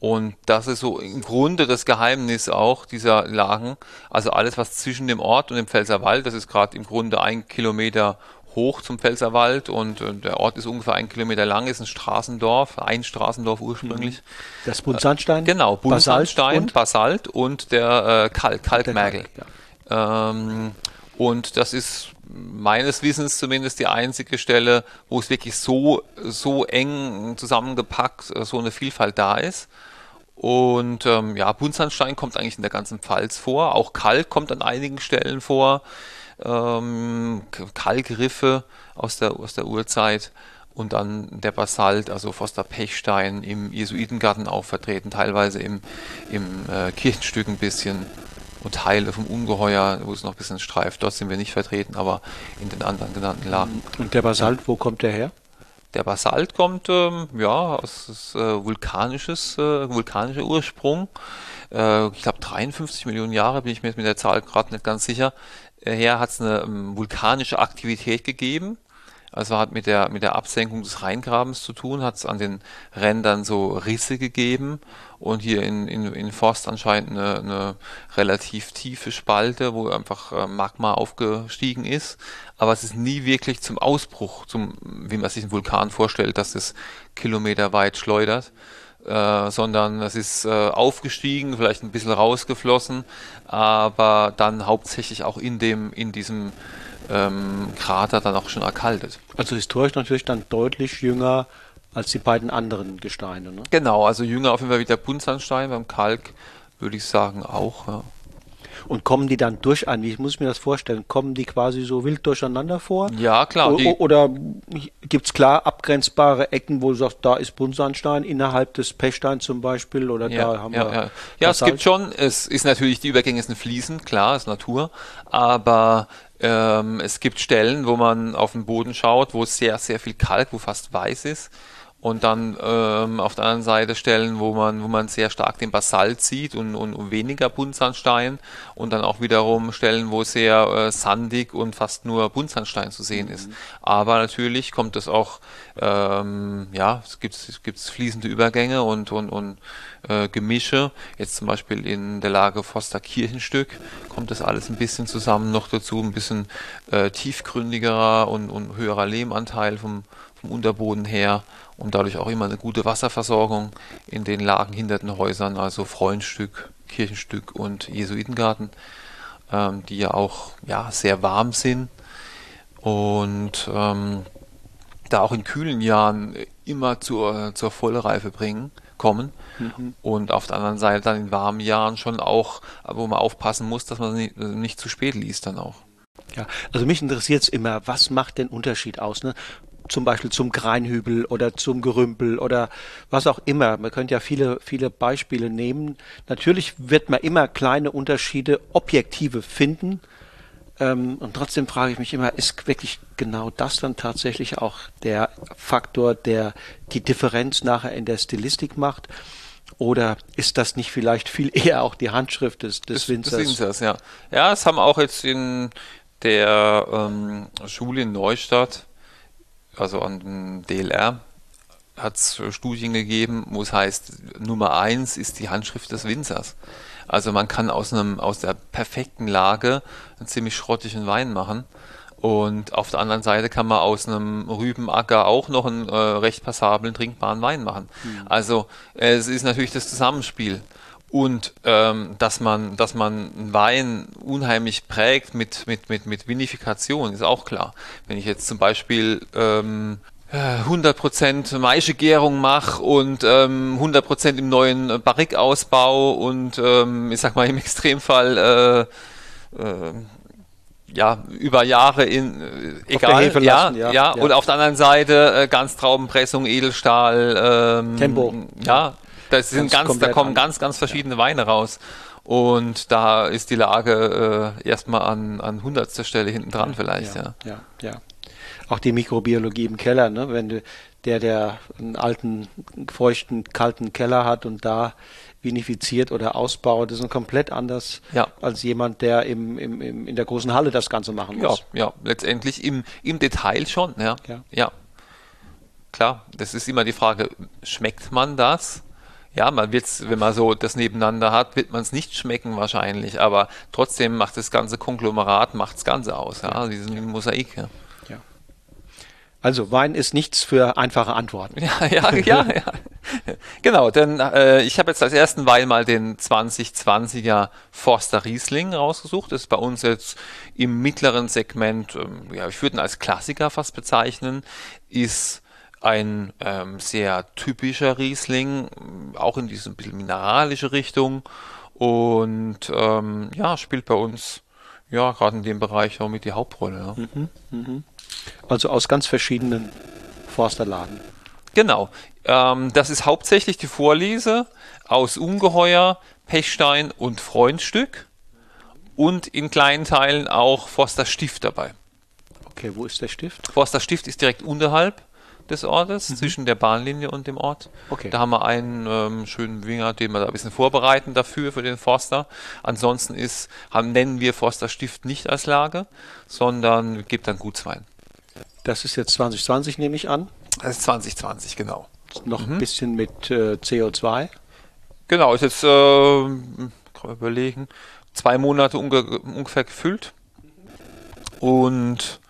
Und das ist so im Grunde das Geheimnis auch dieser Lagen. Also alles, was zwischen dem Ort und dem Pfälzerwald, das ist gerade im Grunde ein Kilometer hoch zum Pfälzerwald und, äh, der Ort ist ungefähr ein Kilometer lang, ist ein Straßendorf, ein Straßendorf ursprünglich. Das Buntsandstein? Genau, Buntsandstein, und Basalt und der äh, Kalk, der Kalkmergel. Kalk, ja. Ähm, und das ist meines Wissens zumindest die einzige Stelle, wo es wirklich so, so eng zusammengepackt, äh, so eine Vielfalt da ist. Und ähm, ja, Buntsandstein kommt eigentlich in der ganzen Pfalz vor. Auch Kalk kommt an einigen Stellen vor. Ähm, Kalkriffe aus der, aus der Urzeit. Und dann der Basalt, also Foster Pechstein im Jesuitengarten auch vertreten, teilweise im, im äh, Kirchenstück ein bisschen und Teile vom Ungeheuer, wo es noch ein bisschen streift. Dort sind wir nicht vertreten, aber in den anderen genannten Lagen. Und der Basalt, wo kommt der her? Der Basalt kommt ähm, ja aus äh, vulkanisches, äh, vulkanischer Ursprung. Äh, ich glaube 53 Millionen Jahre, bin ich mir jetzt mit der Zahl gerade nicht ganz sicher. Äh, her hat es eine ähm, vulkanische Aktivität gegeben. Also hat mit der, mit der Absenkung des Rheingrabens zu tun, hat es an den Rändern so Risse gegeben und hier in, in, in Forst anscheinend eine, eine relativ tiefe Spalte, wo einfach äh, Magma aufgestiegen ist. Aber es ist nie wirklich zum Ausbruch, zum, wie man sich einen Vulkan vorstellt, dass es kilometerweit schleudert. Äh, sondern es ist äh, aufgestiegen, vielleicht ein bisschen rausgeflossen, aber dann hauptsächlich auch in dem, in diesem ähm, Krater dann auch schon erkaltet. Also historisch natürlich dann deutlich jünger als die beiden anderen Gesteine. Ne? Genau, also jünger auf jeden Fall wie der Buntsandstein, beim Kalk würde ich sagen auch. Ja. Und kommen die dann durch ein, wie muss ich mir das vorstellen? Kommen die quasi so wild durcheinander vor? Ja, klar. O oder gibt es klar abgrenzbare Ecken, wo du sagst, da ist Buntsandstein innerhalb des Pechsteins zum Beispiel oder ja, da haben ja, wir. Ja, ja es gibt schon, es ist natürlich, die Übergänge sind fließend, klar, ist Natur, aber ähm, es gibt Stellen, wo man auf den Boden schaut, wo sehr, sehr viel Kalk, wo fast weiß ist und dann ähm, auf der anderen Seite Stellen, wo man, wo man sehr stark den Basalt sieht und, und, und weniger Buntsandstein und dann auch wiederum Stellen, wo sehr äh, sandig und fast nur Buntsandstein zu sehen mhm. ist. Aber natürlich kommt es auch, ähm, ja, es gibt es gibt's fließende Übergänge und, und, und äh, Gemische. Jetzt zum Beispiel in der Lage Foster Kirchenstück kommt das alles ein bisschen zusammen noch dazu, ein bisschen äh, tiefgründigerer und, und höherer Lehmanteil vom, vom Unterboden her und dadurch auch immer eine gute Wasserversorgung in den Lagen hinter den Häusern, also Freundstück, Kirchenstück und Jesuitengarten, ähm, die ja auch ja, sehr warm sind und ähm, da auch in kühlen Jahren immer zur, zur Vollreife bringen, kommen. Mhm. Und auf der anderen Seite dann in warmen Jahren schon auch, wo man aufpassen muss, dass man nicht, nicht zu spät liest dann auch. Ja, also mich interessiert es immer, was macht den Unterschied aus? Ne? Zum Beispiel zum Greinhübel oder zum Gerümpel oder was auch immer. Man könnte ja viele, viele Beispiele nehmen. Natürlich wird man immer kleine Unterschiede, objektive finden. Ähm, und trotzdem frage ich mich immer, ist wirklich genau das dann tatsächlich auch der Faktor, der die Differenz nachher in der Stilistik macht? Oder ist das nicht vielleicht viel eher auch die Handschrift des, des, des Winzers? Des Winzers, ja. Ja, es haben auch jetzt in der ähm, Schule in Neustadt also an dem DLR, hat es Studien gegeben, wo es heißt, Nummer eins ist die Handschrift des Winzers. Also man kann aus einem, aus der perfekten Lage einen ziemlich schrottigen Wein machen. Und auf der anderen Seite kann man aus einem Rübenacker auch noch einen äh, recht passablen, trinkbaren Wein machen. Mhm. Also äh, es ist natürlich das Zusammenspiel und ähm, dass man, dass man Wein unheimlich prägt mit, mit, mit, mit Vinifikation, ist auch klar. Wenn ich jetzt zum Beispiel ähm, 100% Maischegärung mache und ähm, 100% im neuen Barrikausbau und ähm, ich sag mal im Extremfall äh, äh, ja, über Jahre in äh, egal, ja, lassen, ja, ja, ja, und auf der anderen Seite äh, Ganztraubenpressung, Edelstahl, ähm, Tempo. Ja, das sind ganz, da kommen an. ganz, ganz verschiedene ja. Weine raus. Und da ist die Lage äh, erstmal an, an hundertster Stelle hinten dran vielleicht, ja. Ja, ja. Auch die Mikrobiologie im Keller, ne? Wenn du, der, der einen alten, feuchten, kalten Keller hat und da vinifiziert oder ausbaut, das ist komplett anders ja. als jemand, der im, im, im, in der großen Halle das Ganze machen muss. Ja, ja, letztendlich im, im Detail schon, ja. ja. ja. Klar, das ist immer die Frage, schmeckt man das? Ja, man wird's, wenn man so das nebeneinander hat, wird man es nicht schmecken wahrscheinlich, aber trotzdem macht das ganze Konglomerat macht das Ganze aus, ja, ja. diesen Mosaik. Ja. ja. Also Wein ist nichts für einfache Antworten. Ja, ja, ja, ja. <laughs> Genau, denn äh, ich habe jetzt als ersten Wein mal den 2020er Forster Riesling rausgesucht. Das ist bei uns jetzt im mittleren Segment, ähm, ja, ich würde ihn als Klassiker fast bezeichnen, ist ein ähm, sehr typischer Riesling, auch in diese ein bisschen mineralische Richtung und ähm, ja, spielt bei uns ja gerade in dem Bereich auch mit die Hauptrolle. Ja. Mhm, mh. Also aus ganz verschiedenen Forsterladen. Genau. Ähm, das ist hauptsächlich die Vorlese aus Ungeheuer, Pechstein und Freundstück und in kleinen Teilen auch Forster Stift dabei. Okay, wo ist der Stift? Forster Stift ist direkt unterhalb des Ortes, mhm. zwischen der Bahnlinie und dem Ort. Okay. Da haben wir einen ähm, schönen Winger, den wir da ein bisschen vorbereiten dafür, für den Forster. Ansonsten ist, haben, nennen wir Forster Stift nicht als Lage, sondern gibt dann Gutswein. Das ist jetzt 2020, nehme ich an. Das ist 2020, genau. Noch mhm. ein bisschen mit äh, CO2. Genau, ist jetzt, äh, kann man überlegen, zwei Monate unge ungefähr gefüllt. Und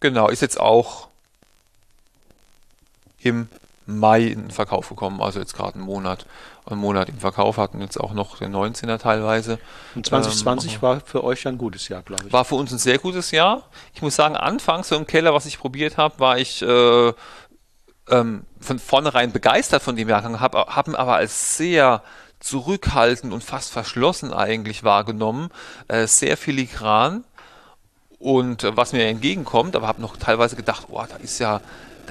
genau, ist jetzt auch im Mai in den Verkauf gekommen, also jetzt gerade einen Monat, einen Monat im Verkauf, hatten jetzt auch noch den 19er teilweise. Und 2020 ähm, war für euch ein gutes Jahr, glaube ich. War für uns ein sehr gutes Jahr. Ich muss sagen, anfangs so im Keller, was ich probiert habe, war ich äh, ähm, von vornherein begeistert von dem Jahrgang, hab, haben aber als sehr zurückhaltend und fast verschlossen eigentlich wahrgenommen, äh, sehr filigran und äh, was mir entgegenkommt, aber habe noch teilweise gedacht, oh, da ist ja,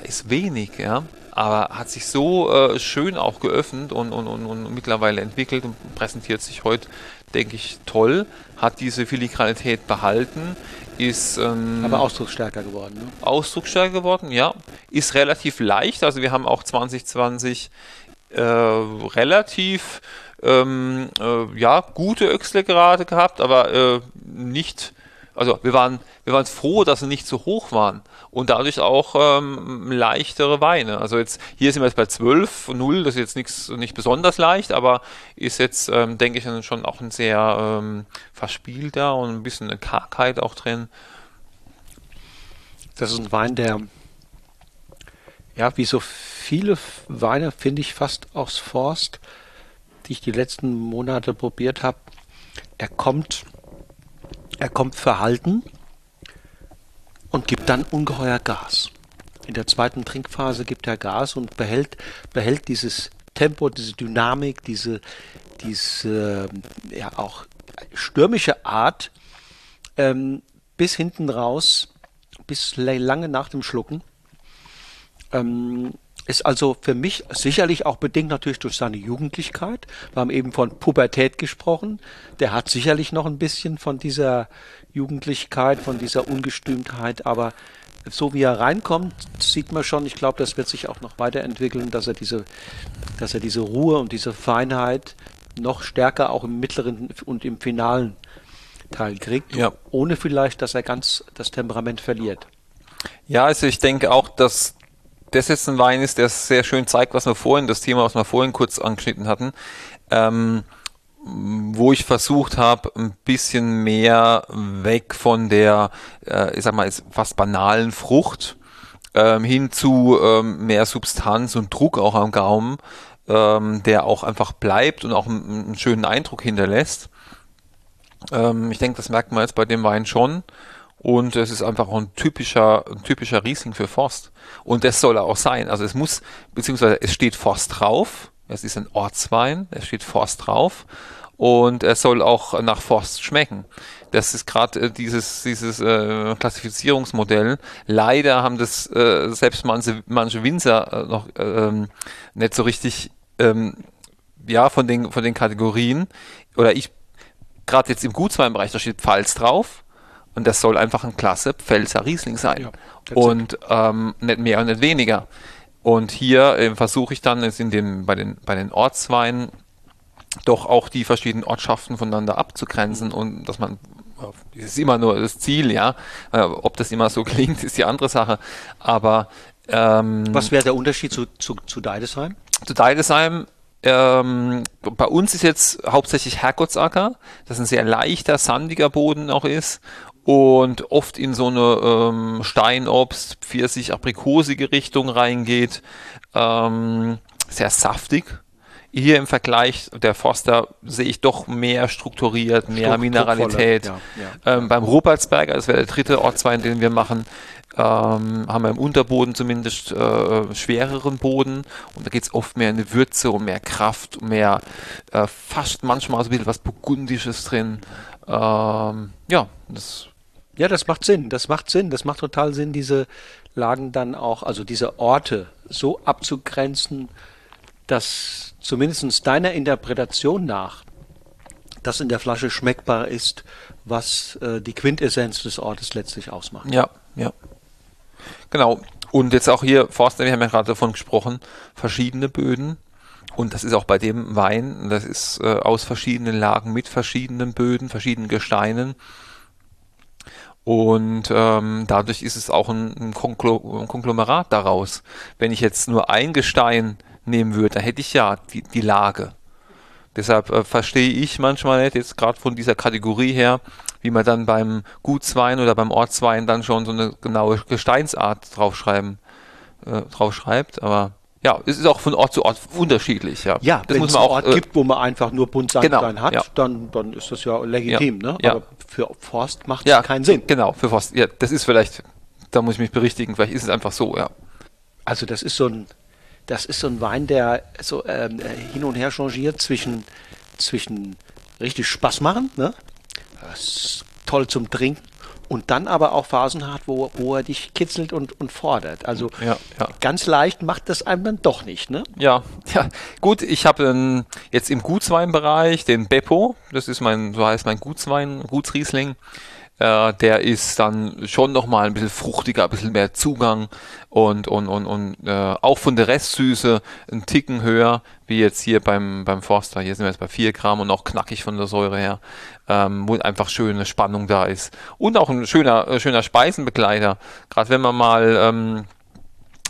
ist wenig, ja aber hat sich so äh, schön auch geöffnet und, und, und, und, mittlerweile entwickelt und präsentiert sich heute, denke ich, toll, hat diese Filigranität behalten, ist ähm, aber ausdrucksstärker geworden. Ne? Ausdrucksstärker geworden, ja, ist relativ leicht, also wir haben auch 2020 äh, relativ ähm, äh, ja, gute Öchsle gerade gehabt, aber äh, nicht also wir waren, wir waren froh, dass sie nicht zu hoch waren und dadurch auch ähm, leichtere Weine. Also jetzt hier sind wir jetzt bei 12, 0, das ist jetzt nichts nicht besonders leicht, aber ist jetzt, ähm, denke ich, schon auch ein sehr ähm, verspielter und ein bisschen eine Kargheit auch drin. Das ist ein Wein, der ja, wie so viele Weine, finde ich, fast aus Forst, die ich die letzten Monate probiert habe. Er kommt er kommt verhalten und gibt dann ungeheuer Gas. In der zweiten Trinkphase gibt er Gas und behält, behält dieses Tempo, diese Dynamik, diese, diese ja auch stürmische Art ähm, bis hinten raus, bis lange nach dem Schlucken. Ähm, ist also für mich sicherlich auch bedingt natürlich durch seine Jugendlichkeit. Wir haben eben von Pubertät gesprochen. Der hat sicherlich noch ein bisschen von dieser Jugendlichkeit, von dieser Ungestümtheit, aber so wie er reinkommt, sieht man schon, ich glaube, das wird sich auch noch weiterentwickeln, dass er diese, dass er diese Ruhe und diese Feinheit noch stärker auch im mittleren und im finalen Teil kriegt, ja. ohne vielleicht, dass er ganz das Temperament verliert. Ja, also ich denke auch, dass das jetzt ein Wein ist, der sehr schön zeigt, was wir vorhin, das Thema, was wir vorhin kurz angeschnitten hatten, ähm, wo ich versucht habe, ein bisschen mehr weg von der, äh, ich sag mal, fast banalen Frucht ähm, hin zu ähm, mehr Substanz und Druck auch am Gaumen, ähm, der auch einfach bleibt und auch einen, einen schönen Eindruck hinterlässt. Ähm, ich denke, das merkt man jetzt bei dem Wein schon. Und es ist einfach ein typischer, ein typischer Riesling für Forst. Und das soll er auch sein. Also es muss, beziehungsweise es steht Forst drauf. Es ist ein Ortswein. Es steht Forst drauf. Und es soll auch nach Forst schmecken. Das ist gerade äh, dieses, dieses äh, Klassifizierungsmodell. Leider haben das äh, selbst manche, manche Winzer äh, noch ähm, nicht so richtig ähm, ja, von den, von den Kategorien. Oder ich, gerade jetzt im Gutsweinbereich, da steht Pfalz drauf und das soll einfach ein klasse Pfälzer Riesling sein. Ja, und ähm, nicht mehr und nicht weniger. Und hier äh, versuche ich dann in dem, bei, den, bei den Ortsweinen doch auch die verschiedenen Ortschaften voneinander abzugrenzen und dass man das ist immer nur das Ziel, ja. Äh, ob das immer so <laughs> klingt, ist die andere Sache. Aber ähm, was wäre der Unterschied zu, zu, zu Deidesheim? Zu Deidesheim ähm, bei uns ist jetzt hauptsächlich Herrgottsacker, das ein sehr leichter, sandiger Boden auch ist und oft in so eine ähm, Steinobst, Pfirsich, aprikosige Richtung reingeht. Ähm, sehr saftig. Hier im Vergleich der Forster sehe ich doch mehr strukturiert, mehr Struck, Mineralität. Ja, ja. Ähm, beim Rupertsberger, das wäre der dritte Ortswein, den wir machen, ähm, haben wir im Unterboden zumindest äh, schwereren Boden und da geht es oft mehr in die Würze und mehr Kraft, mehr äh, fast manchmal so ein bisschen was Burgundisches drin. Ähm, ja, das ja, das macht Sinn. Das macht Sinn. Das macht total Sinn, diese Lagen dann auch, also diese Orte so abzugrenzen, dass zumindest deiner Interpretation nach das in der Flasche schmeckbar ist, was äh, die Quintessenz des Ortes letztlich ausmacht. Ja, ja. Genau. Und jetzt auch hier, Forster, wir haben ja gerade davon gesprochen, verschiedene Böden. Und das ist auch bei dem Wein, das ist äh, aus verschiedenen Lagen mit verschiedenen Böden, verschiedenen Gesteinen. Und ähm, dadurch ist es auch ein, ein, Konglomerat daraus. Wenn ich jetzt nur ein Gestein nehmen würde, dann hätte ich ja die, die Lage. Deshalb äh, verstehe ich manchmal nicht, jetzt gerade von dieser Kategorie her, wie man dann beim Gutswein oder beim Ortswein dann schon so eine genaue Gesteinsart draufschreiben, äh, draufschreibt. Aber ja, es ist auch von Ort zu Ort unterschiedlich. Ja, ja wenn es einen Ort äh, gibt, wo man einfach nur Buntsandstein genau, hat, ja. dann, dann ist das ja legitim. Ja, ne? ja. Aber für Forst macht es keinen Sinn. Genau, für Forst. Ja, das ist vielleicht, da muss ich mich berichtigen, vielleicht ist es einfach so, ja. Also das ist so ein, das ist so ein Wein, der so ähm, hin und her changiert zwischen, zwischen richtig Spaß machen, ne? Das toll zum Trinken und dann aber auch Phasen hat, wo, wo er dich kitzelt und, und fordert. Also Ja, ja. ganz leicht macht das einem dann doch nicht, ne? Ja, <laughs> ja, gut, ich habe ähm, jetzt im Gutsweinbereich den Beppo, das ist mein, so heißt mein Gutswein, Gutsriesling. Äh, der ist dann schon nochmal ein bisschen fruchtiger, ein bisschen mehr Zugang und, und, und, und äh, auch von der Restsüße ein Ticken höher, wie jetzt hier beim, beim Forster. Hier sind wir jetzt bei 4 Gramm und auch knackig von der Säure her, ähm, wo einfach schöne Spannung da ist. Und auch ein schöner, äh, schöner Speisenbegleiter. Gerade wenn man mal ähm,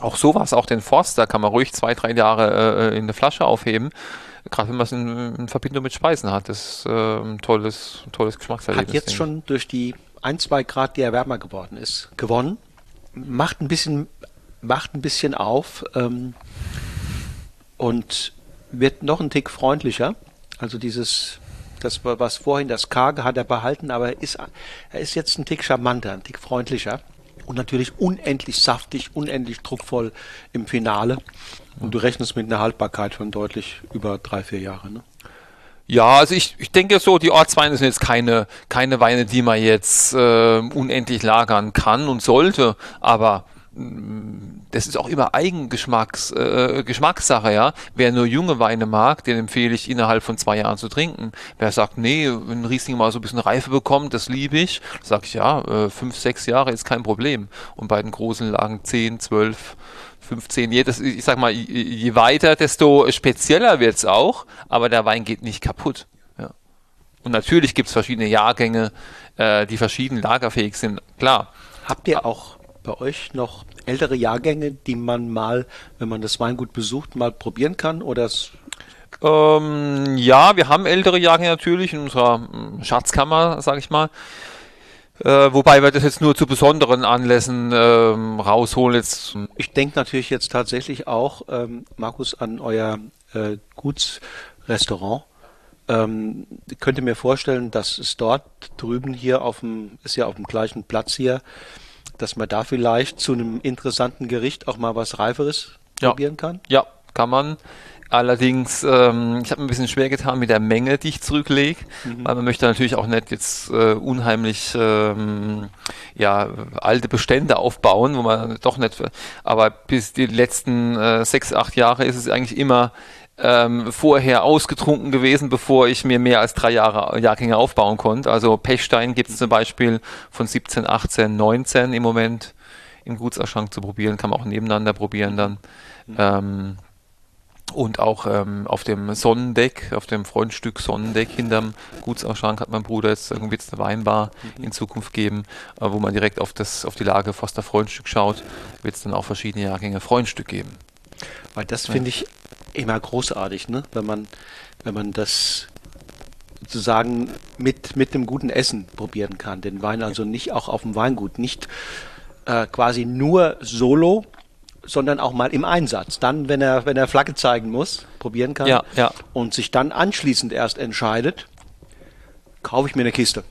auch sowas, auch den Forster kann man ruhig zwei, drei Jahre äh, in der Flasche aufheben. Gerade wenn man es in, in, Verbindung mit Speisen hat. Das ist äh, ein tolles, ein tolles Geschmackserlebnis. Hat jetzt schon durch die ein, zwei Grad, die er wärmer geworden ist, gewonnen. Macht ein bisschen, macht ein bisschen auf ähm, und wird noch ein Tick freundlicher. Also dieses, das was vorhin das Karge hat er behalten, aber er ist, er ist jetzt ein Tick charmanter, ein Tick freundlicher und natürlich unendlich saftig, unendlich druckvoll im Finale. Und du rechnest mit einer Haltbarkeit von deutlich über drei, vier Jahre. Ne? Ja, also ich, ich denke so, die Ortsweine sind jetzt keine, keine Weine, die man jetzt äh, unendlich lagern kann und sollte, aber das ist auch immer Eigengeschmacks, äh, Geschmackssache, ja. Wer nur junge Weine mag, den empfehle ich innerhalb von zwei Jahren zu trinken. Wer sagt, nee, wenn ein Riesling mal so ein bisschen Reife bekommt, das liebe ich, sag ich ja, äh, fünf, sechs Jahre ist kein Problem. Und bei den großen Lagen zehn, zwölf, 15, je, das, ich sag mal, je weiter, desto spezieller wird's auch, aber der Wein geht nicht kaputt. Ja. Und natürlich gibt's verschiedene Jahrgänge, äh, die verschieden lagerfähig sind, klar. Habt ihr auch bei euch noch ältere Jahrgänge, die man mal, wenn man das Weingut besucht, mal probieren kann? Oder ähm, ja, wir haben ältere Jahrgänge natürlich in unserer Schatzkammer, sage ich mal. Äh, wobei wir das jetzt nur zu besonderen Anlässen ähm, rausholen. Jetzt. Ich denke natürlich jetzt tatsächlich auch, ähm, Markus, an euer äh, Gutsrestaurant. Ähm, könnte mir vorstellen, dass es dort drüben hier auf dem, ist ja auf dem gleichen Platz hier, dass man da vielleicht zu einem interessanten Gericht auch mal was Reiferes ja. probieren kann? Ja, kann man. Allerdings, ähm, ich habe mir ein bisschen schwer getan mit der Menge, die ich zurücklege, mhm. weil man möchte natürlich auch nicht jetzt äh, unheimlich ähm, ja, alte Bestände aufbauen, wo man doch nicht, aber bis die letzten äh, sechs, acht Jahre ist es eigentlich immer ähm, vorher ausgetrunken gewesen, bevor ich mir mehr als drei Jahre Jahrgänge aufbauen konnte. Also Pechstein gibt es zum Beispiel von 17, 18, 19 im Moment im Gutserschrank zu probieren, kann man auch nebeneinander probieren dann. Mhm. Ähm, und auch ähm, auf dem Sonnendeck, auf dem Freundstück Sonnendeck hinterm Gutsausschrank hat mein Bruder jetzt irgendwie eine Weinbar mhm. in Zukunft geben, äh, wo man direkt auf, das, auf die Lage Foster Freundstück schaut, wird es dann auch verschiedene Jahrgänge Freundstück geben. Weil das finde ich immer großartig, ne? wenn man, wenn man das sozusagen mit, mit dem guten Essen probieren kann. Den Wein also nicht auch auf dem Weingut, nicht äh, quasi nur solo sondern auch mal im Einsatz. Dann, wenn er, wenn er Flagge zeigen muss, probieren kann ja, ja. und sich dann anschließend erst entscheidet, kaufe ich mir eine Kiste.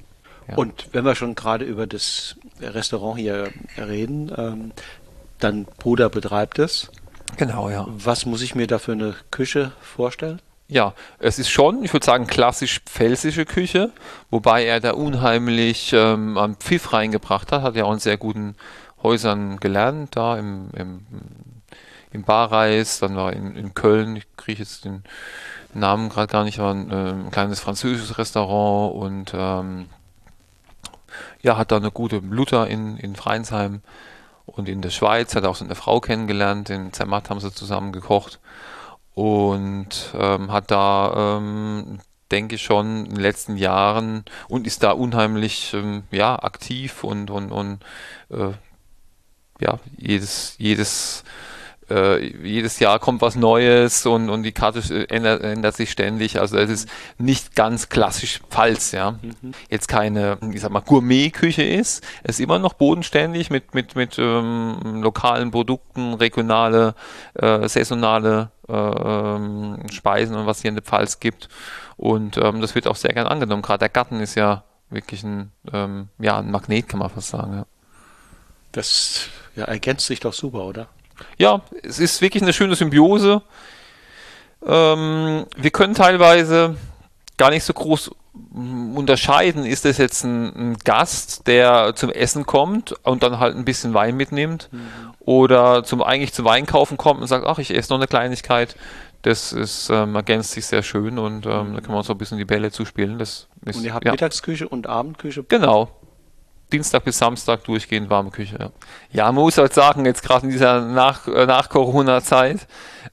Ja. Und wenn wir schon gerade über das Restaurant hier reden, ähm, dann Bruder betreibt es. Genau, ja. Was muss ich mir da für eine Küche vorstellen? Ja, es ist schon, ich würde sagen, klassisch pfälzische Küche, wobei er da unheimlich ähm, am Pfiff reingebracht hat, hat ja auch einen sehr guten Häusern gelernt, da im, im, im Barreis, dann war in, in Köln, ich kriege jetzt den Namen gerade gar nicht, war ein, äh, ein, kleines französisches Restaurant und ähm, ja, hat da eine gute Luther in, in Freinsheim und in der Schweiz, hat auch so eine Frau kennengelernt, in Zermatt haben sie zusammen gekocht und ähm, hat da, ähm, denke ich schon, in den letzten Jahren und ist da unheimlich ähm, ja, aktiv und, und, und äh, ja, jedes, jedes äh, jedes Jahr kommt was Neues und, und die Karte ändert, ändert sich ständig. Also es ist nicht ganz klassisch Pfalz, ja. Mhm. Jetzt keine, ich sag mal, Gourmet-Küche ist. Es ist immer noch bodenständig mit, mit, mit ähm, lokalen Produkten, regionale, äh, saisonale äh, ähm, Speisen und was hier in der Pfalz gibt. Und ähm, das wird auch sehr gern angenommen. Gerade der Garten ist ja wirklich ein, ähm, ja, ein Magnet, kann man fast sagen. Ja. Das ja, ergänzt sich doch super, oder? Ja, es ist wirklich eine schöne Symbiose. Ähm, wir können teilweise gar nicht so groß unterscheiden, ist das jetzt ein, ein, Gast, der zum Essen kommt und dann halt ein bisschen Wein mitnimmt mhm. oder zum eigentlich zum Weinkaufen kommt und sagt, ach, ich esse noch eine Kleinigkeit. Das ist, ähm, ergänzt sich sehr schön und ähm, mhm. da können wir uns so ein bisschen die Bälle zuspielen. Das ist, und ihr habt ja. Mittagsküche und Abendküche? Genau, Dienstag bis Samstag durchgehend warme Küche. Ja, man muss halt sagen, jetzt gerade in dieser nach, äh, nach Corona-Zeit,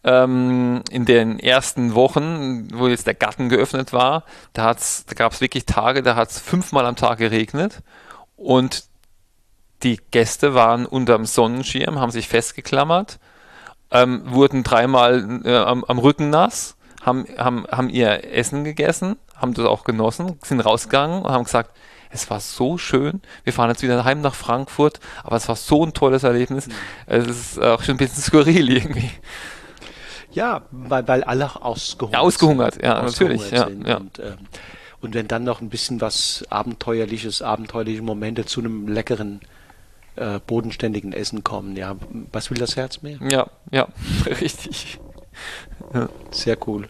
ähm, in den ersten Wochen, wo jetzt der Garten geöffnet war, da, da gab es wirklich Tage, da hat es fünfmal am Tag geregnet und die Gäste waren unterm Sonnenschirm, haben sich festgeklammert, ähm, wurden dreimal äh, am, am Rücken nass, haben, haben, haben ihr Essen gegessen, haben das auch genossen, sind rausgegangen und haben gesagt, es war so schön. Wir fahren jetzt wieder heim nach Frankfurt, aber es war so ein tolles Erlebnis. Mhm. Es ist auch schon ein bisschen skurril irgendwie. Ja, weil, weil alle ausgehungert, ja, ausgehungert sind. Ja, natürlich. Ja, ja. Und, ähm, und wenn dann noch ein bisschen was Abenteuerliches, abenteuerliche Momente zu einem leckeren, äh, bodenständigen Essen kommen, ja, was will das Herz mehr? Ja, ja, <laughs> richtig. Ja. Sehr cool.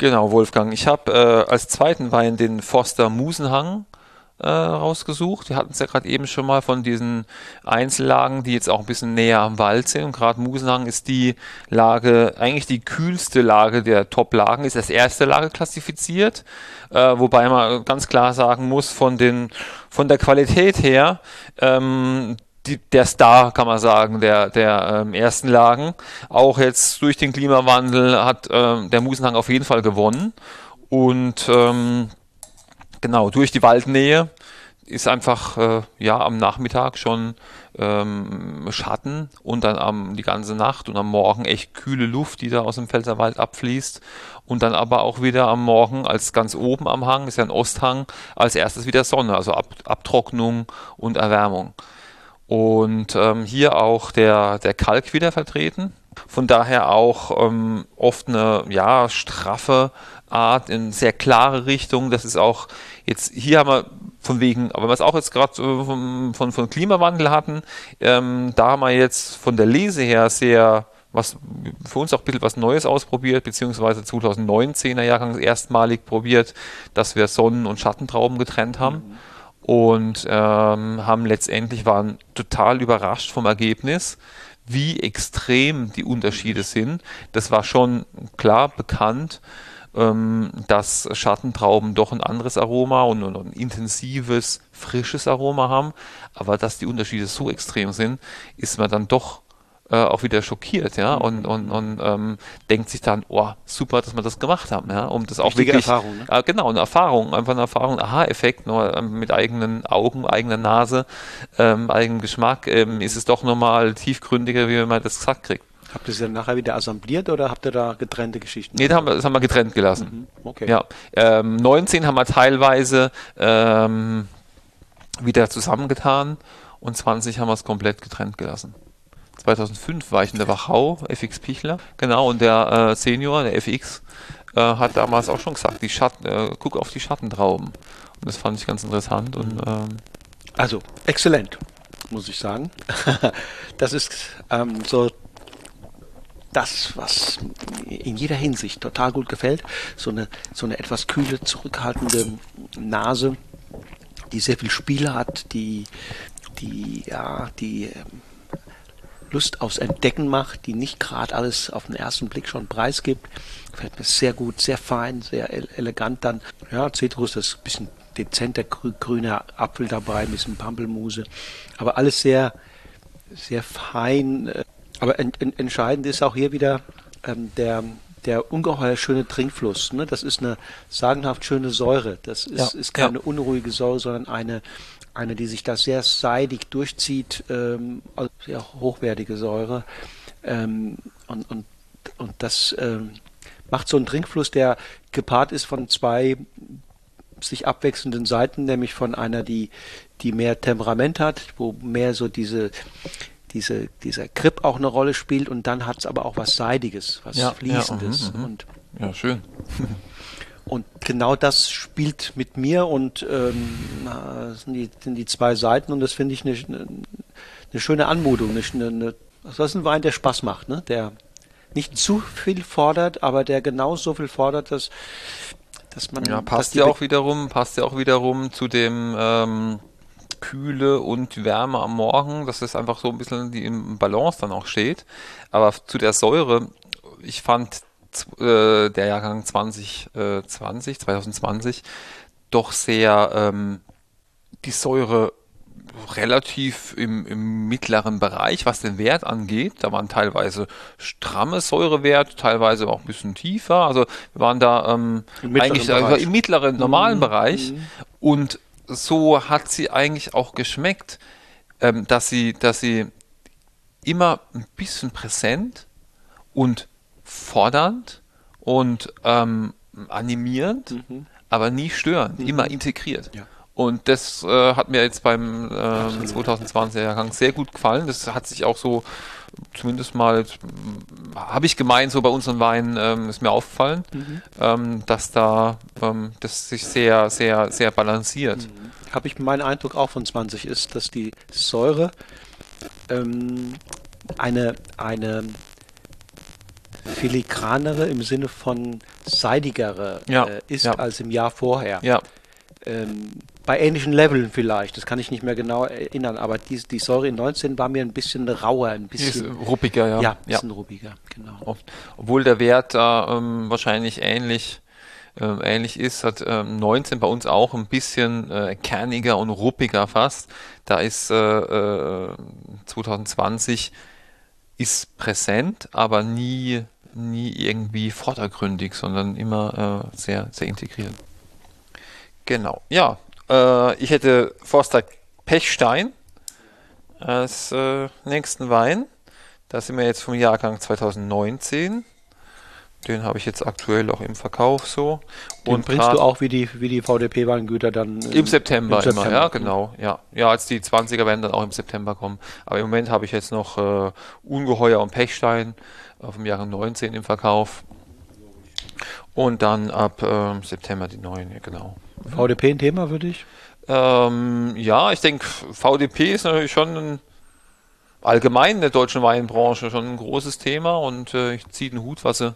Genau, Wolfgang. Ich habe äh, als zweiten Wein den Forster Musenhang äh, rausgesucht. Wir hatten es ja gerade eben schon mal von diesen Einzellagen, die jetzt auch ein bisschen näher am Wald sind. Und gerade Musenhang ist die Lage, eigentlich die kühlste Lage der Top-Lagen, ist als erste Lage klassifiziert. Äh, wobei man ganz klar sagen muss, von, den, von der Qualität her, ähm, die, der Star, kann man sagen, der, der ähm, ersten Lagen. Auch jetzt durch den Klimawandel hat ähm, der Musenhang auf jeden Fall gewonnen. Und ähm, genau, durch die Waldnähe ist einfach äh, ja am Nachmittag schon ähm, Schatten und dann am, die ganze Nacht und am Morgen echt kühle Luft, die da aus dem Pfälzerwald abfließt. Und dann aber auch wieder am Morgen als ganz oben am Hang, ist ja ein Osthang, als erstes wieder Sonne, also Ab Abtrocknung und Erwärmung. Und ähm, hier auch der, der Kalk wieder vertreten. Von daher auch ähm, oft eine ja, straffe Art in sehr klare Richtung. Das ist auch jetzt, hier haben wir von wegen, aber wir es auch jetzt gerade äh, von, von, von, Klimawandel hatten, ähm, da haben wir jetzt von der Lese her sehr was für uns auch ein bisschen was Neues ausprobiert, beziehungsweise 2019er Jahrgang erstmalig probiert, dass wir Sonnen- und Schattentrauben getrennt haben. Mhm und ähm, haben letztendlich waren total überrascht vom Ergebnis, wie extrem die Unterschiede sind. Das war schon klar bekannt, ähm, dass Schattentrauben doch ein anderes Aroma und, und ein intensives, frisches Aroma haben, aber dass die Unterschiede so extrem sind, ist man dann doch äh, auch wieder schockiert, ja, und, und, und ähm, denkt sich dann, oh, super, dass wir das gemacht haben, ja, um das auch Richtige wirklich, Erfahrung, ne? äh, genau, eine Erfahrung, einfach eine Erfahrung, Aha-Effekt, nur ähm, mit eigenen Augen, eigener Nase, ähm, eigenem Geschmack, ähm, ist es doch nochmal tiefgründiger, wie man das gesagt kriegt. Habt ihr es dann nachher wieder assembliert oder habt ihr da getrennte Geschichten? Nee, das haben wir, das haben wir getrennt gelassen. Mhm, okay. Ja, ähm, 19 haben wir teilweise ähm, wieder zusammengetan und 20 haben wir es komplett getrennt gelassen. 2005 war ich in der Wachau, FX Pichler, genau, und der äh, Senior, der FX, äh, hat damals auch schon gesagt, die Schatten, äh, guck auf die Schattentrauben. Und das fand ich ganz interessant. Und, mhm. ähm, also, exzellent, muss ich sagen. <laughs> das ist ähm, so das, was in jeder Hinsicht total gut gefällt. So eine, so eine etwas kühle, zurückhaltende Nase, die sehr viel Spiel hat, die, die, ja, die ähm, Lust aufs Entdecken macht, die nicht gerade alles auf den ersten Blick schon preisgibt. Gefällt mir sehr gut, sehr fein, sehr elegant dann. Ja, Zitrus, das ist ein bisschen dezenter grü grüner Apfel dabei, ein bisschen Pampelmuse. Aber alles sehr, sehr fein. Äh, aber en en entscheidend ist auch hier wieder ähm, der, der ungeheuer schöne Trinkfluss. Ne? Das ist eine sagenhaft schöne Säure. Das ist, Ja, ist keine ja. unruhige Säure, sondern eine, eine, die sich da sehr seidig durchzieht, ähm, also sehr hochwertige Säure. Ähm, und, und, und das ähm, macht so einen Trinkfluss, der gepaart ist von zwei sich abwechselnden Seiten, nämlich von einer, die, die mehr Temperament hat, wo mehr so diese, diese, dieser Grip auch eine Rolle spielt und dann hat es aber auch was Seidiges, was Ja, ja, Fließendes. mhm, mhm. Und, Ja, schön. Und genau das spielt mit mir und ähm, sind, die, sind die zwei Seiten und das finde ich eine, eine, schöne Anmutung. Eine, eine, das ist ein Wein, der Spaß macht, ne? der nicht zu viel fordert, aber der genau so viel fordert, dass, dass man. Ja, passt ja auch wiederum, passt ja auch wiederum zu dem ähm, Kühle und Wärme am Morgen, dass es einfach so ein bisschen die im Balance dann auch steht. Aber zu der Säure, ich fand äh, der Jahrgang 2020, 2020 doch sehr ähm, die Säure relativ im, im mittleren Bereich, was den Wert angeht. Da waren teilweise stramme Säurewerte, teilweise auch ein bisschen tiefer. Also wir waren da ähm, Im eigentlich also Bereich. im mittleren, normalen Mhm. Bereich. Und so hat sie eigentlich auch geschmeckt, ähm, dass sie, dass sie immer ein bisschen präsent und fordernd und ähm, animierend, aber nie störend, immer integriert. Ja. Und das äh, hat mir jetzt beim ähm, 2020er Jahrgang sehr gut gefallen. Das hat sich auch so, zumindest mal, habe ich gemeint, so bei unseren Weinen ähm, ist mir aufgefallen, ähm, dass da ähm, das sich sehr, sehr, sehr balanciert. habe ich mein Eindruck auch von 20 ist, dass die Säure ähm, eine, eine filigranere im Sinne von seidigere Ja, äh, ist ja. als im Jahr vorher. Ja, Ähm, bei ähnlichen Leveln vielleicht, das kann ich nicht mehr genau erinnern, aber die, die Säure in 19 war mir ein bisschen rauer, ein bisschen, ruppiger, ja. ja, ein bisschen ruppiger, genau. Obwohl der Wert da ähm, wahrscheinlich ähnlich, ähm, ähnlich ist, hat ähm, 19 bei uns auch ein bisschen äh, kerniger und ruppiger fast. Da ist äh, äh, 2020 ist präsent, aber nie, nie irgendwie vordergründig, sondern immer äh, sehr, sehr integriert. Genau, ja. Äh, ich hätte Forster Pechstein als äh, nächsten Wein. Da sind wir jetzt vom Jahrgang 2019. Den habe ich jetzt aktuell auch im Verkauf so. Den bringst du auch wie die, wie die VDP-Weingüter dann im September, im September. immer, ja, genau. Ja, ja, als die 20er werden dann auch im September kommen. Aber im Moment habe ich jetzt noch äh, Ungeheuer und Pechstein auf dem Jahrgang 19 im Verkauf. Und dann ab ähm, September die neuen, ja, genau. VDP ein Thema für dich? Ähm, ja, ich denke, VDP ist natürlich schon ein, allgemein in der deutschen Weinbranche schon ein großes Thema und äh, ich ziehe den Hut, was sie,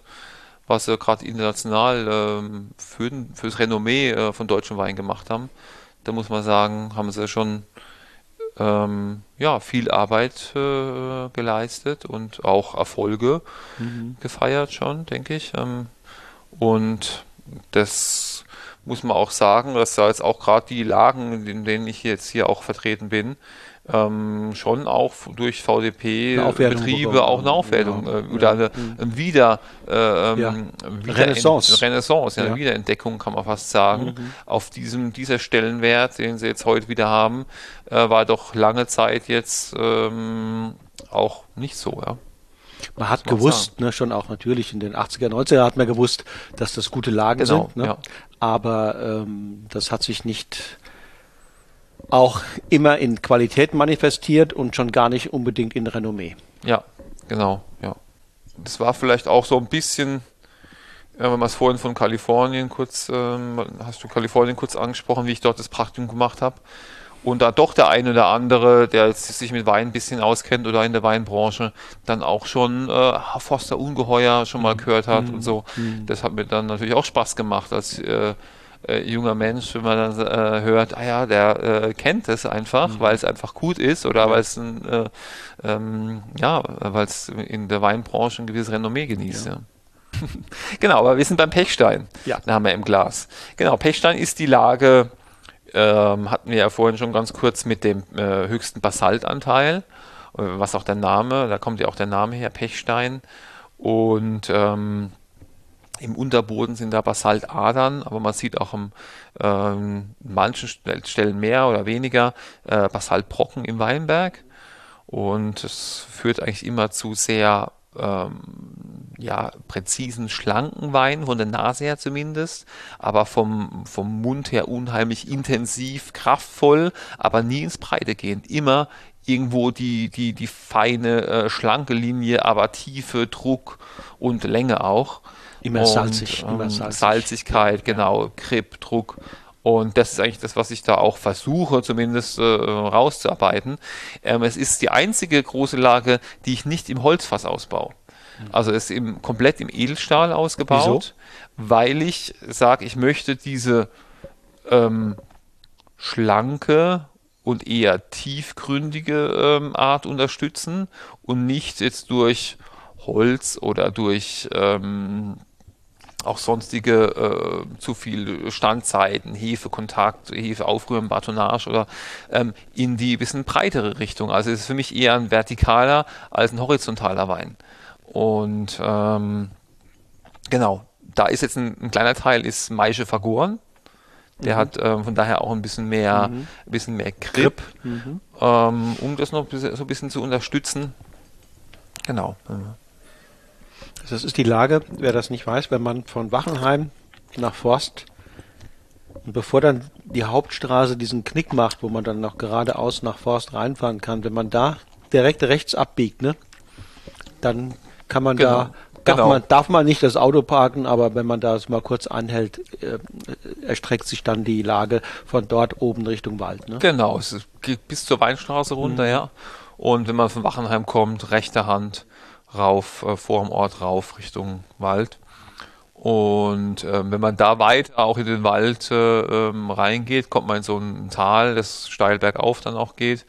was sie gerade international ähm, für, fürs Renommee äh, von deutschen Wein gemacht haben. Da muss man sagen, haben sie schon ähm, ja, viel Arbeit äh, geleistet und auch Erfolge gefeiert schon, denke ich. Ähm, und das muss man auch sagen, dass da jetzt auch gerade die Lagen, in denen ich jetzt hier auch vertreten bin, ähm, schon auch Eine Durch-VDP-Betriebe bekommen auch eine. Aufwertung Ja. äh, oder eine, ein Wieder, äh, ähm, Ja. Wieder Renaissance. Renaissance, ja, eine Wiederentdeckung kann man fast sagen. Auf diesem, dieser Stellenwert, den sie jetzt heute wieder haben, äh, war doch lange Zeit jetzt ähm, auch nicht so, ja. Man hat man gewusst, ne, schon auch natürlich in den 80er, 90er hat man gewusst, dass das gute Lagen Genau, sind. Ne? ja. Aber ähm, das hat sich nicht auch immer in Qualität manifestiert und schon gar nicht unbedingt in Renommee. Ja, genau, ja. Das war vielleicht auch so ein bisschen, äh, wenn man es vorhin von Kalifornien kurz, ähm, hast du Kalifornien kurz angesprochen, wie ich dort das Praktikum gemacht habe. Und da doch der eine oder andere, der jetzt sich mit Wein ein bisschen auskennt oder in der Weinbranche, dann auch schon äh, Forster Ungeheuer schon mal gehört hat und so. Das hat mir dann natürlich auch Spaß gemacht als äh, äh, junger Mensch, wenn man dann äh, hört, ah ja, der äh, kennt es einfach, weil es einfach gut ist oder weil es ein, äh, ähm, ja, weil es in der Weinbranche ein gewisses Renommee genießt. Ja. <laughs> genau, aber wir sind beim Pechstein. Ja. Da haben wir im Glas. Genau, Pechstein ist die Lage, ähm, hatten wir ja vorhin schon ganz kurz mit dem äh, höchsten Basaltanteil, äh, was auch der Name, da kommt ja auch der Name her, Pechstein. Und ähm, Im Unterboden sind da Basaltadern, aber man sieht auch an ähm, manchen Stellen mehr oder weniger äh, Basaltbrocken im Weinberg. Und es führt eigentlich immer zu sehr ähm, ja, präzisen, schlanken Wein, von der Nase her zumindest, aber vom, vom Mund her unheimlich intensiv, kraftvoll, aber nie ins Breite gehend. Immer irgendwo die, die, die feine, äh, schlanke Linie, aber Tiefe, Druck und Länge auch. Immer und, salzig, ähm, immer salzig. Salzigkeit, genau, Grip, Druck. Und das ist eigentlich das, was ich da auch versuche, zumindest äh, rauszuarbeiten. Ähm, es ist die einzige große Lage, die ich nicht im Holzfass ausbaue. Also es ist im, komplett im Edelstahl ausgebaut, Wieso? weil ich sage, ich möchte diese ähm, schlanke und eher tiefgründige ähm, Art unterstützen und nicht jetzt durch Holz oder durch ähm, auch sonstige äh, zu viel Standzeiten, Hefekontakt, Hefeaufrühren, Batonage oder ähm, in die bisschen breitere Richtung. Also es ist für mich eher ein vertikaler als ein horizontaler Wein. Und ähm, genau, da ist jetzt ein, ein, kleiner Teil ist Maische vergoren. Der mhm. hat ähm, von daher auch ein bisschen mehr, mhm. ein bisschen mehr Grip, mhm. ähm, um das noch so ein bisschen zu unterstützen. Genau. Das ist die Lage, wer das nicht weiß, wenn man von Wachenheim nach Forst und bevor dann die Hauptstraße diesen Knick macht, wo man dann noch geradeaus nach Forst reinfahren kann, wenn man da direkt rechts abbiegt, ne, dann kann man genau. da Darf, genau. man, darf man nicht das Auto parken, aber wenn man das mal kurz anhält, äh, erstreckt sich dann die Lage von dort oben Richtung Wald. Ne? Genau, es geht bis zur Weinstraße runter, mhm. ja. Und wenn man von Wachenheim kommt, rechte Hand, rauf, äh, vor dem Ort rauf Richtung Wald. Und äh, wenn man da weiter auch in den Wald äh, ähm, reingeht, kommt man in so ein Tal, das steil bergauf dann auch geht.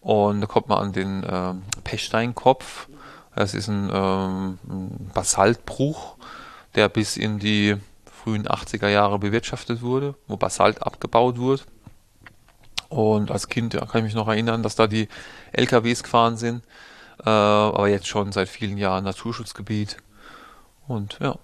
Und da kommt man an den äh, Pechsteinkopf. Das ist ein, ähm, ein Basaltbruch, der bis in die frühen 80er Jahre bewirtschaftet wurde, wo Basalt abgebaut wurde. Und als Kind ja, kann ich mich noch erinnern, dass da die LKWs gefahren sind äh, aber jetzt schon seit vielen Jahren Naturschutzgebiet. Und ja.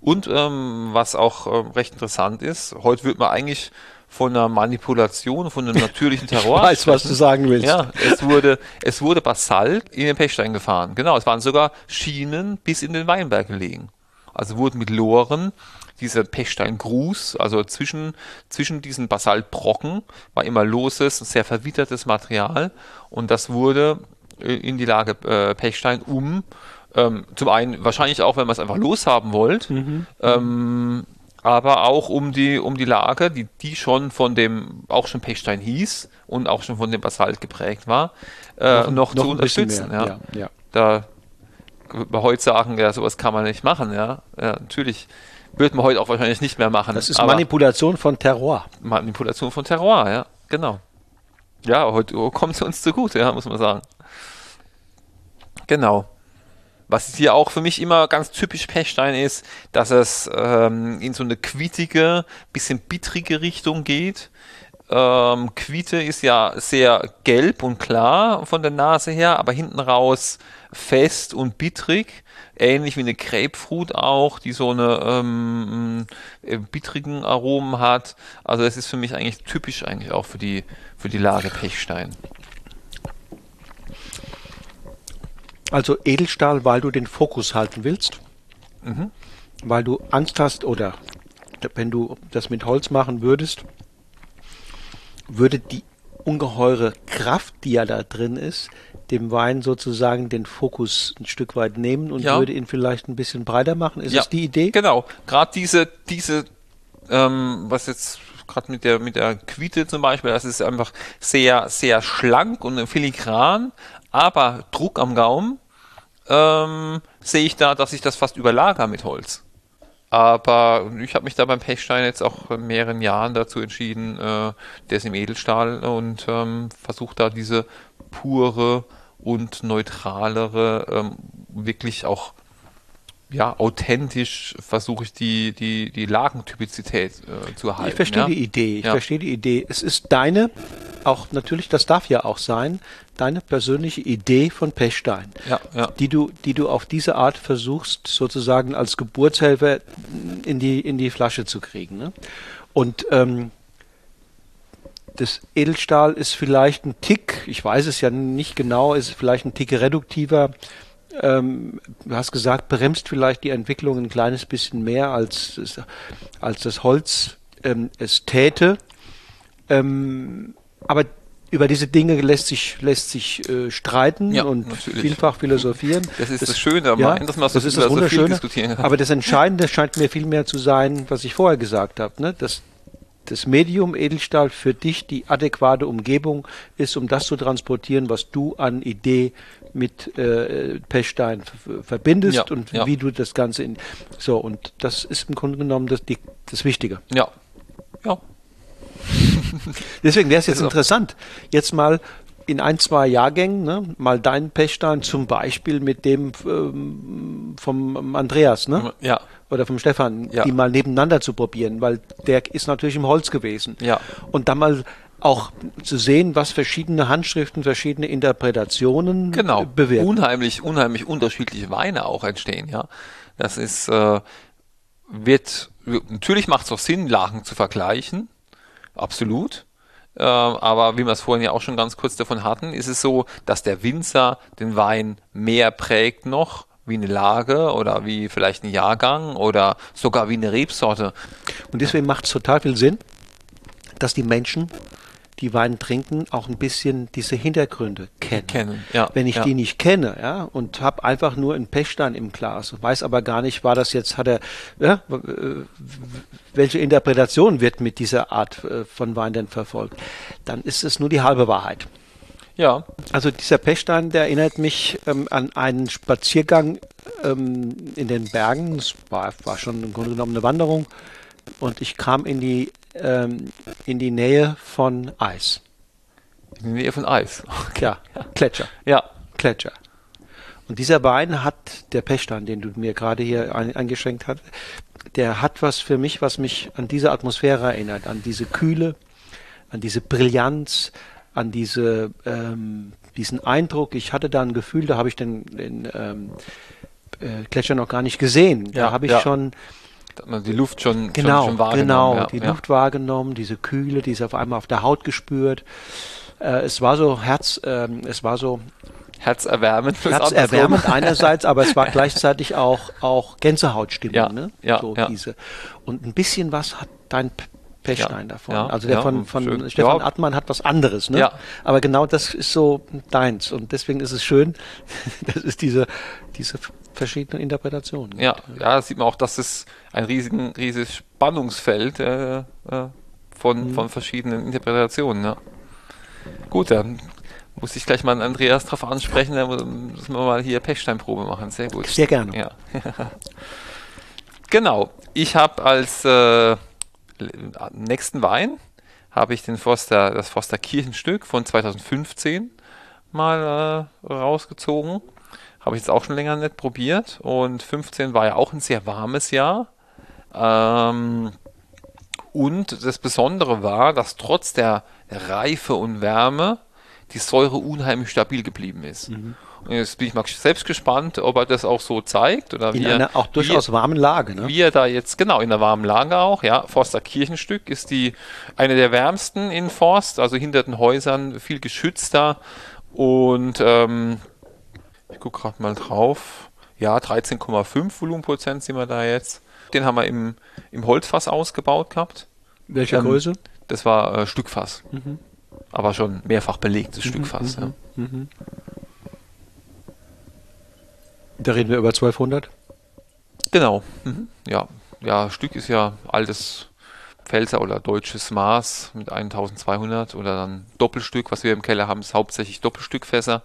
Und ähm, was auch ähm, recht interessant ist, heute wird man eigentlich von einer Manipulation, von einem natürlichen <laughs> Terror. ich weiß, was du sagen willst. Ja, es wurde, es wurde Basalt in den Pechstein gefahren. Genau, es waren sogar Schienen bis in den Weinberg gelegen. Also wurden mit Loren dieser Pechsteingruß, also zwischen, zwischen diesen Basaltbrocken, war immer loses, sehr verwittertes Material und das wurde in die Lage äh, Pechstein, um ähm, zum einen wahrscheinlich auch, wenn man es einfach loshaben wollt, mhm. ähm, aber auch um die, um die Lage, die, die schon von dem, auch schon Pechstein hieß und auch schon von dem Basalt geprägt war, äh, noch, noch, noch, zu unterstützen. Ja. Ja, ja. Da würde man heute sagen, ja, sowas kann man nicht machen, ja. ja natürlich wird man heute auch wahrscheinlich nicht mehr machen. Das ist Manipulation von Terror. Manipulation von Terror, ja, genau. Ja, heute kommt es uns zugute, ja, muss man sagen. Genau. Was hier auch für mich immer ganz typisch Pechstein ist, dass es ähm, in so eine quietige, bisschen bittrige Richtung geht. Ähm, Quiete ist ja sehr gelb und klar von der Nase her, aber hinten raus fest und bittrig. Ähnlich wie eine Grapefruit auch, die so eine ähm, äh, bittrigen Aromen hat. Also es ist für mich eigentlich typisch eigentlich auch für die, für die Lage Pechstein. Also Edelstahl, weil du den Fokus halten willst, mhm. weil du Angst hast oder wenn du das mit Holz machen würdest, würde die ungeheure Kraft, die ja da drin ist, dem Wein sozusagen den Fokus ein Stück weit nehmen und ja. würde ihn vielleicht ein bisschen breiter machen. Ist ja, das die Idee? Genau. Gerade diese, diese, ähm, was jetzt gerade mit der mit der Quiete zum Beispiel, das ist einfach sehr sehr schlank und filigran, aber Druck am Gaumen ähm, sehe ich da, dass ich das fast überlager mit Holz. Aber ich habe mich da beim Pechstein jetzt auch in mehreren Jahren dazu entschieden, äh, der ist im Edelstahl und ähm, versucht da diese pure und neutralere, ähm, wirklich auch ja, authentisch versuche ich die, die, die Lagentypizität äh, zu erhalten. Ich verstehe ja? die Idee. Ich ja. verstehe die Idee. Es ist deine auch natürlich, das darf ja auch sein, deine persönliche Idee von Pechstein, Ja, ja. die du, die du auf diese Art versuchst, sozusagen als Geburtshelfer in die, in die Flasche zu kriegen. Ne? Und ähm, das Edelstahl ist vielleicht ein Tick, ich weiß es ja nicht genau, ist vielleicht ein Tick reduktiver. Ähm, du hast gesagt, bremst vielleicht die Entwicklung ein kleines bisschen mehr, als, als das Holz ähm, es täte. Ähm, aber über diese Dinge lässt sich, lässt sich äh, streiten Ja, und natürlich. vielfach philosophieren. Das ist das Schöne am Wein, dass man das ist über das so viel Wunderschöne. diskutieren kann. Aber das Entscheidende scheint mir vielmehr zu sein, was ich vorher gesagt habe, ne? dass das Medium Edelstahl für dich die adäquate Umgebung ist, um das zu transportieren, was du an Idee mit äh, Pechstein verbindest Ja, und ja. wie du das Ganze in so und das ist im Grunde genommen das, die, das Wichtige. Ja. Ja. <laughs> Deswegen wäre es jetzt auch- interessant, jetzt mal in ein, zwei Jahrgängen, ne, mal deinen Pechstein zum Beispiel mit dem ähm, vom Andreas, ne? Ja. Oder vom Stefan, Ja. die mal nebeneinander zu probieren, weil der ist natürlich im Holz gewesen. Ja. Und dann mal auch zu sehen, was verschiedene Handschriften, verschiedene Interpretationen Genau. äh, bewirken. Unheimlich, unheimlich unterschiedliche Weine auch entstehen, ja. Das ist, äh, wird, natürlich macht es auch Sinn, Lagen zu vergleichen. Absolut. Äh, aber wie wir es vorhin ja auch schon ganz kurz davon hatten, ist es so, dass der Winzer den Wein mehr prägt noch, wie eine Lage oder wie vielleicht ein Jahrgang oder sogar wie eine Rebsorte. Und deswegen macht es total viel Sinn, dass die Menschen, die Wein trinken, auch ein bisschen diese Hintergründe kennen. Kennen, ja, Wenn ich ja. die nicht kenne, ja, und habe einfach nur einen Pechstein im Glas weiß aber gar nicht, war das jetzt, hat er, ja, welche Interpretation wird mit dieser Art äh, von Wein denn verfolgt, dann ist es nur die halbe Wahrheit. Ja, Also dieser Pechstein, der erinnert mich ähm, an einen Spaziergang ähm, in den Bergen. Es war, war schon im Grunde genommen eine Wanderung. Und ich kam in die, ähm, in die Nähe von Eis. in der Nähe von Eis. <laughs> Ja, Gletscher. Ja, Gletscher. Und dieser Wein hat, der Pechstein, den du mir gerade hier ein, eingeschränkt hast, der hat was für mich, was mich an diese Atmosphäre erinnert, an diese Kühle, an diese Brillanz, an diese, ähm, diesen Eindruck. Ich hatte da ein Gefühl, da habe ich den, den ähm, äh, Gletscher noch gar nicht gesehen. Da Ja, habe ich ja. schon hat man die Luft schon, genau, schon, schon wahrgenommen. genau, ja, die ja. Luft wahrgenommen, diese Kühle, die ist auf einmal auf der Haut gespürt. Äh, es war so Herz, ähm, es war so Herzerwärmend. herzerwärmend <laughs> einerseits, aber es war gleichzeitig auch, auch Gänsehautstimmung. Ja, ne? ja, so ja. Diese. Und ein bisschen was hat dein Pechstein Ja, davon. ja, also der ja, von, von schön. Stefan Ja. Attmann hat was anderes. Ne? Ja. Aber genau das ist so deins. Und deswegen ist es schön, <laughs> das ist diese, diese verschiedenen Interpretationen. Ja, ja, da sieht man auch, dass es ein riesigen, riesiges Spannungsfeld äh, äh, von, Mhm. von verschiedenen Interpretationen. Ja. Gut, dann muss ich gleich mal Andreas drauf ansprechen, dann müssen wir mal hier Pechsteinprobe machen. Sehr gut. Sehr gerne. Ja. <laughs> genau. Ich habe als äh, nächsten Wein habe ich den Forster, das Forster Kirchenstück von 2015 mal äh, rausgezogen. Habe ich jetzt auch schon länger nicht probiert. Und 15 war ja auch ein sehr warmes Jahr. Ähm, und das Besondere war, dass trotz der Reife und Wärme die Säure unheimlich stabil geblieben ist. Mhm. Und jetzt bin ich mal selbst gespannt, ob er das auch so zeigt oder In wie er, einer auch durchaus warmen Lage. Ne? wie er da jetzt, genau, in der warmen Lage auch, ja. Forster Kirchenstück ist die, eine der wärmsten in Forst, also hinter den Häusern viel geschützter und, ähm, ich gucke gerade mal drauf, ja, 13,5 Volumenprozent sind wir da jetzt. Den haben wir im, im Holzfass ausgebaut gehabt. Welche Ähm, Größe? Das war äh, Stückfass. Mhm. Aber schon mehrfach belegtes Stückfass. Ja. Da reden wir über 1200. Genau. Mhm. Ja. ja, Stück ist ja altes Pfälzer oder deutsches Maß mit 1200 oder dann Doppelstück, was wir im Keller haben, ist hauptsächlich Doppelstückfässer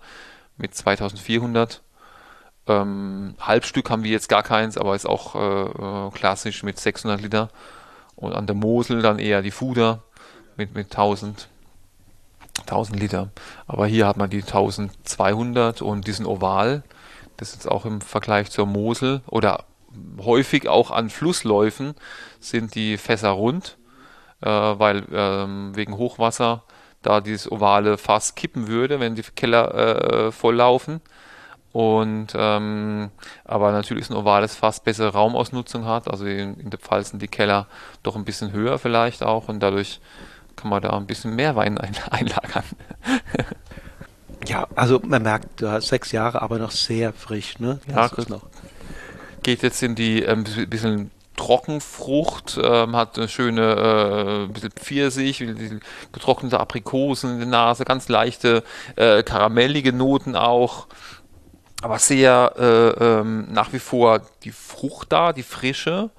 mit 2400. Ähm, Halbstück haben wir jetzt gar keins, aber ist auch äh, äh, klassisch mit 600 Liter. Und an der Mosel dann eher die Fuder mit, mit 1000, 1000 Liter. Aber hier hat man die 1200 und diesen Oval. Das ist auch im Vergleich zur Mosel oder häufig auch an Flussläufen sind die Fässer rund, äh, weil ähm, wegen Hochwasser da dieses ovale Fass kippen würde, wenn die Keller äh, volllaufen. Und ähm, aber natürlich ist ein ovales Fass bessere Raumausnutzung hat. Also in, in der Pfalz sind die Keller doch ein bisschen höher vielleicht auch und dadurch kann man da ein bisschen mehr Wein <laughs> ein, einlagern. <laughs> ja, also man merkt, du hast sechs Jahre, aber noch sehr frisch, ne? Ja, noch. Geht jetzt in die ähm, bisschen Trockenfrucht, ähm, hat eine schöne, äh, bisschen Pfirsich, getrocknete Aprikosen in der Nase, ganz leichte, äh, karamellige Noten auch. Aber sehr äh, ähm, nach wie vor die Frucht da, die frische.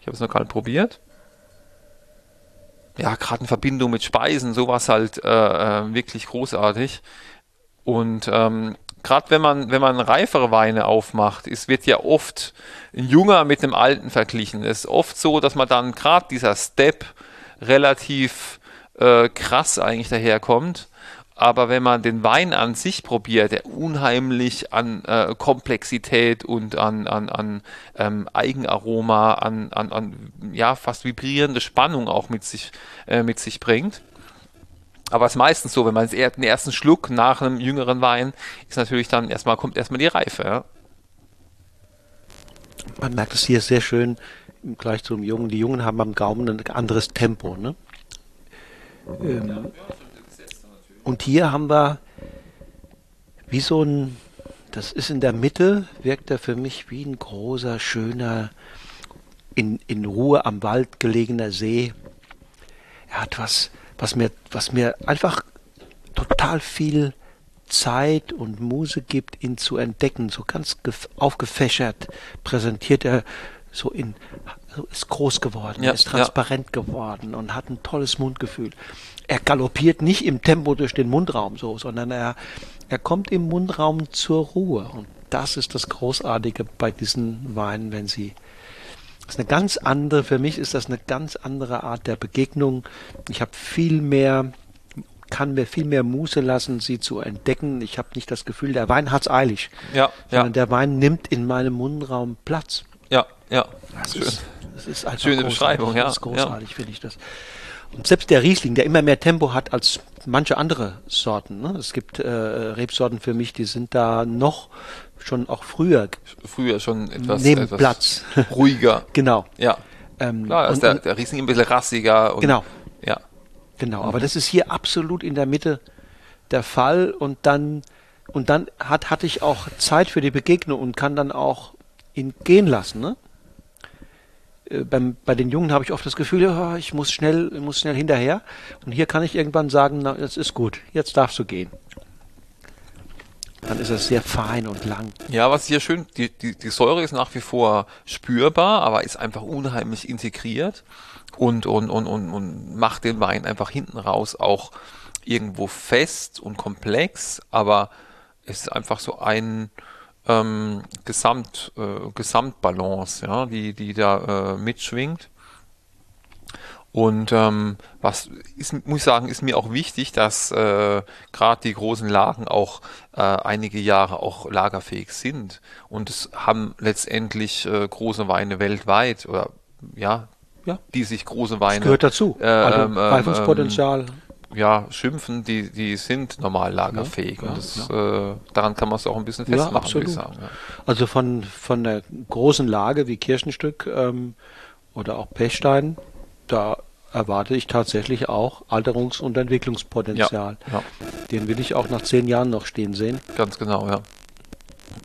Ich habe es noch nicht probiert. Ja, gerade in Verbindung mit Speisen, sowas halt äh, äh wirklich großartig. Und ähm, gerade wenn man, wenn man reifere Weine aufmacht, es wird ja oft ein junger mit dem alten verglichen. Es ist oft so, dass man dann gerade dieser Step relativ äh, krass eigentlich daherkommt. Aber wenn man den Wein an sich probiert, der unheimlich an äh, Komplexität und an, an, an ähm, Eigenaroma, an, an, an ja, fast vibrierende Spannung auch mit sich, äh, mit sich bringt, aber es ist meistens so, wenn man den ersten Schluck nach einem jüngeren Wein ist natürlich dann erstmal, kommt erstmal die Reife. Ja? Man merkt es hier sehr schön im Gleich zum Jungen. Die Jungen haben am Gaumen ein anderes Tempo. Ne? Ähm, und hier haben wir wie so ein, das ist in der Mitte, wirkt er für mich wie ein großer, schöner, in, in Ruhe am Wald gelegener See. Er hat was, was mir, was mir einfach total viel Zeit und Muse gibt, ihn zu entdecken. So ganz aufgefächert präsentiert er so in, so ist groß geworden, ja, ist transparent ja. geworden und hat ein tolles Mundgefühl. Er galoppiert nicht im Tempo durch den Mundraum so, sondern er, er kommt im Mundraum zur Ruhe. Und das ist das Großartige bei diesen Weinen, wenn sie das ist eine ganz andere, für mich ist das eine ganz andere Art der Begegnung. Ich habe viel mehr, kann mir viel mehr Muße lassen, sie zu entdecken. Ich habe nicht das Gefühl, der Wein hat's eilig. Ja, ja. Der Wein nimmt in meinem Mundraum Platz. Ja, ja. Das Schön. Ist, das ist einfach Schöne Beschreibung, ja. Das ist großartig, ja. finde ich das. Und selbst der Riesling, der immer mehr Tempo hat als manche andere Sorten. Ne? Es gibt äh, Rebsorten für mich, die sind da noch schon auch früher. Früher schon etwas, neben etwas Platz. ruhiger. <laughs> genau. Ja. Ähm, Klar, ist der, der Riesling ein bisschen rassiger. Und, genau. Ja. Genau, aber das ist hier absolut in der Mitte der Fall und dann und dann hat, hatte ich auch Zeit für die Begegnung und kann dann auch ihn gehen lassen. Ne? Äh, beim, bei den Jungen habe ich oft das Gefühl, ja, ich muss schnell, ich muss schnell hinterher. Und hier kann ich irgendwann sagen, na, jetzt ist gut, jetzt darfst du gehen dann ist es sehr fein und lang. Ja, was hier schön, die, die, die Säure ist nach wie vor spürbar, aber ist einfach unheimlich integriert und, und, und, und, und macht den Wein einfach hinten raus auch irgendwo fest und komplex, aber es ist einfach so ein ähm, Gesamt, äh, Gesamtbalance, ja, die, die da äh, mitschwingt. Und ähm, was ist, muss ich sagen, ist mir auch wichtig, dass äh, gerade die großen Lagen auch äh, einige Jahre auch lagerfähig sind. Und es haben letztendlich äh, große Weine weltweit oder ja, ja, die sich große Weine. Das gehört dazu. Äh, also ähm, Reifungspotenzial. Ähm, ja, schimpfen, die, die sind normal lagerfähig. Ja, und das. Äh, daran kann man es auch ein bisschen festmachen, ja, absolut. ich sagen. Also von, von der großen Lage wie Kirchenstück ähm, oder auch Pechstein, da erwarte ich tatsächlich auch Alterungs- und Entwicklungspotenzial. Ja, ja. Den will ich auch nach zehn Jahren noch stehen sehen. Ganz genau, ja.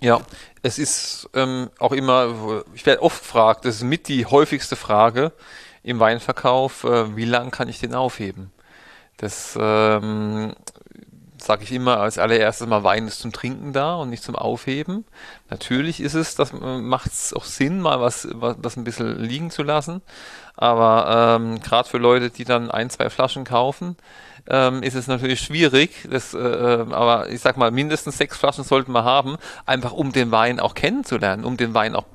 Ja, es ist ähm, auch immer, ich werde oft gefragt, das ist mit die häufigste Frage im Weinverkauf, äh, wie lange kann ich den aufheben? Das ähm, sage ich immer als allererstes mal, Wein ist zum Trinken da und nicht zum Aufheben. Natürlich ist es, das äh, macht es auch Sinn, mal was, was das ein bisschen liegen zu lassen. Aber ähm, gerade für Leute, die dann ein, zwei Flaschen kaufen, ähm, ist es natürlich schwierig. Das, äh, ähm, aber ich sag mal, mindestens sechs Flaschen sollten wir haben, einfach um den Wein auch kennenzulernen, um den Wein auch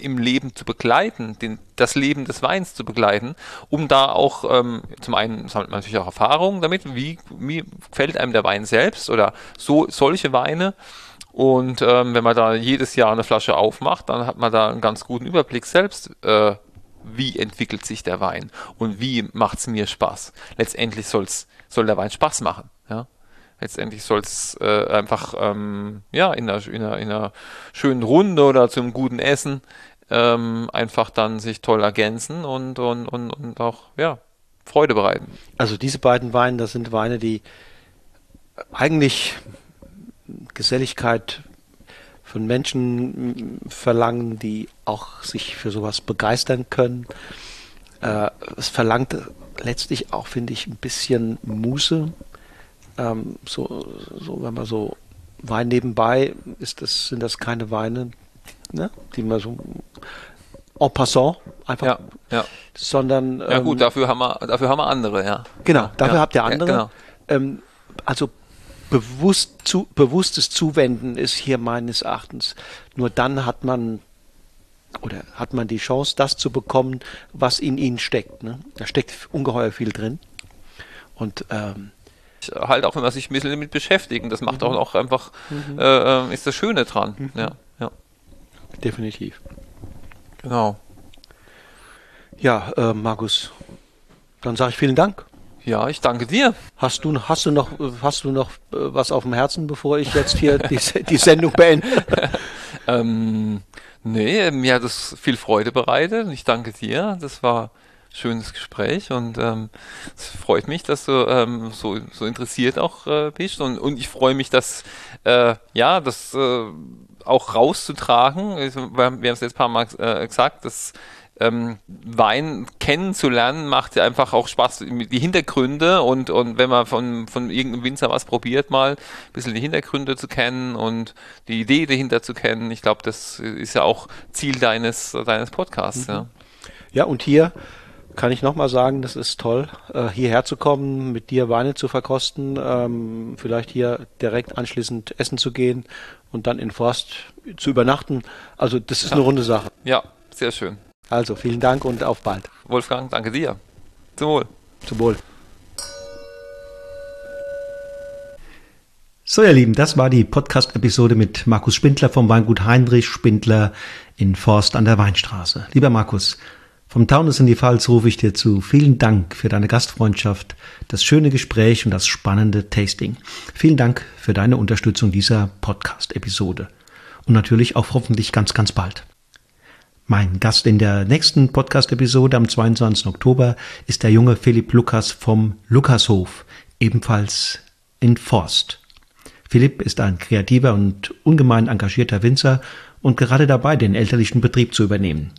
im Leben zu begleiten, den, das Leben des Weins zu begleiten, um da auch ähm, zum einen sammelt man natürlich auch Erfahrungen damit, wie, wie gefällt einem der Wein selbst oder so solche Weine. Und ähm, wenn man da jedes Jahr eine Flasche aufmacht, dann hat man da einen ganz guten Überblick selbst, äh, wie entwickelt sich der Wein und wie macht es mir Spaß. Letztendlich soll es soll der Wein Spaß machen. Ja? Letztendlich soll es äh, einfach ähm, ja, in einer, in, einer, in einer schönen Runde oder zum guten Essen ähm, einfach dann sich toll ergänzen und, und, und, und auch ja, Freude bereiten. Also diese beiden Weine, das sind Weine, die eigentlich Geselligkeit von Menschen verlangen, die auch sich für sowas begeistern können. Äh, es verlangt letztlich auch, finde ich, ein bisschen Muße. Ähm, so, so, wenn man so Wein nebenbei ist, das sind das keine Weine, ne, die man so en passant einfach, ja, ja. sondern ja gut, ähm, dafür haben wir, dafür haben wir andere, ja. Genau, dafür ja, habt ihr andere. Genau. Ähm, also bewusst zu, bewusstes Zuwenden ist hier meines Erachtens. Nur dann hat man oder hat man die Chance, das zu bekommen, was in ihnen steckt. Ne? Da steckt ungeheuer viel drin. Und ähm, halt auch, wenn man sich ein bisschen damit beschäftigt, das macht mhm. auch, einfach, mhm. äh, ist das Schöne dran. Mhm. Ja, ja. Definitiv. Genau. Ja, äh, Markus, dann sage ich vielen Dank. Ja, ich danke dir. Hast du, hast du noch, hast du noch äh, was auf dem Herzen, bevor ich jetzt hier die, die Sendung beende? <laughs> ähm, nee, mir hat es viel Freude bereitet. Ich danke dir. Das war schönes Gespräch und ähm, es freut mich, dass du ähm, so, so interessiert auch äh, bist und, und ich freue mich, dass äh, ja, das äh, auch rauszutragen. Wir haben es jetzt ein paar Mal äh, gesagt, dass ähm, Wein kennenzulernen macht ja einfach auch Spaß. Die Hintergründe und, und wenn man von, von irgendeinem Winzer was probiert, mal ein bisschen die Hintergründe zu kennen und die Idee dahinter zu kennen. Ich glaube, das ist ja auch Ziel deines, deines Podcasts. Mhm. Ja. ja, und hier kann ich nochmal sagen, das ist toll, äh, hierher zu kommen, mit dir Weine zu verkosten, ähm, vielleicht hier direkt anschließend essen zu gehen und dann in Forst zu übernachten. Also das ist ja. eine runde Sache. Ja, sehr schön. Also vielen Dank und auf bald. Wolfgang, danke dir. Zum Wohl. Zum Wohl. So, ihr Lieben, das war die Podcast-Episode mit Markus Spindler vom Weingut Heinrich Spindler in Forst an der Weinstraße. Lieber Markus, vom Taunus in die Pfalz rufe ich dir zu. Vielen Dank für deine Gastfreundschaft, das schöne Gespräch und das spannende Tasting. Vielen Dank für deine Unterstützung dieser Podcast-Episode. Und natürlich auch hoffentlich ganz, ganz bald. Mein Gast in der nächsten Podcast-Episode am 22. Oktober ist der junge Philipp Lukas vom Lukashof, ebenfalls in Forst. Philipp ist ein kreativer und ungemein engagierter Winzer und gerade dabei, den elterlichen Betrieb zu übernehmen.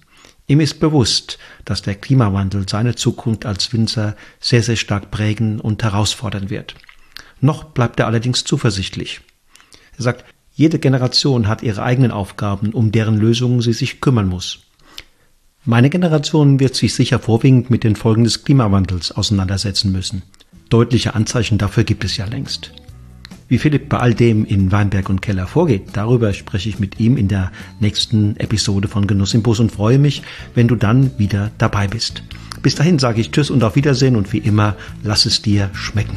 Ihm ist bewusst, dass der Klimawandel seine Zukunft als Winzer sehr, sehr stark prägen und herausfordern wird. Noch bleibt er allerdings zuversichtlich. Er sagt, jede Generation hat ihre eigenen Aufgaben, um deren Lösungen sie sich kümmern muss. Meine Generation wird sich sicher vorwiegend mit den Folgen des Klimawandels auseinandersetzen müssen. Deutliche Anzeichen dafür gibt es ja längst. Wie Philipp bei all dem in Weinberg und Keller vorgeht, darüber spreche ich mit ihm in der nächsten Episode von Genuss im Bus und freue mich, wenn du dann wieder dabei bist. Bis dahin sage ich Tschüss und auf Wiedersehen und wie immer, lass es dir schmecken.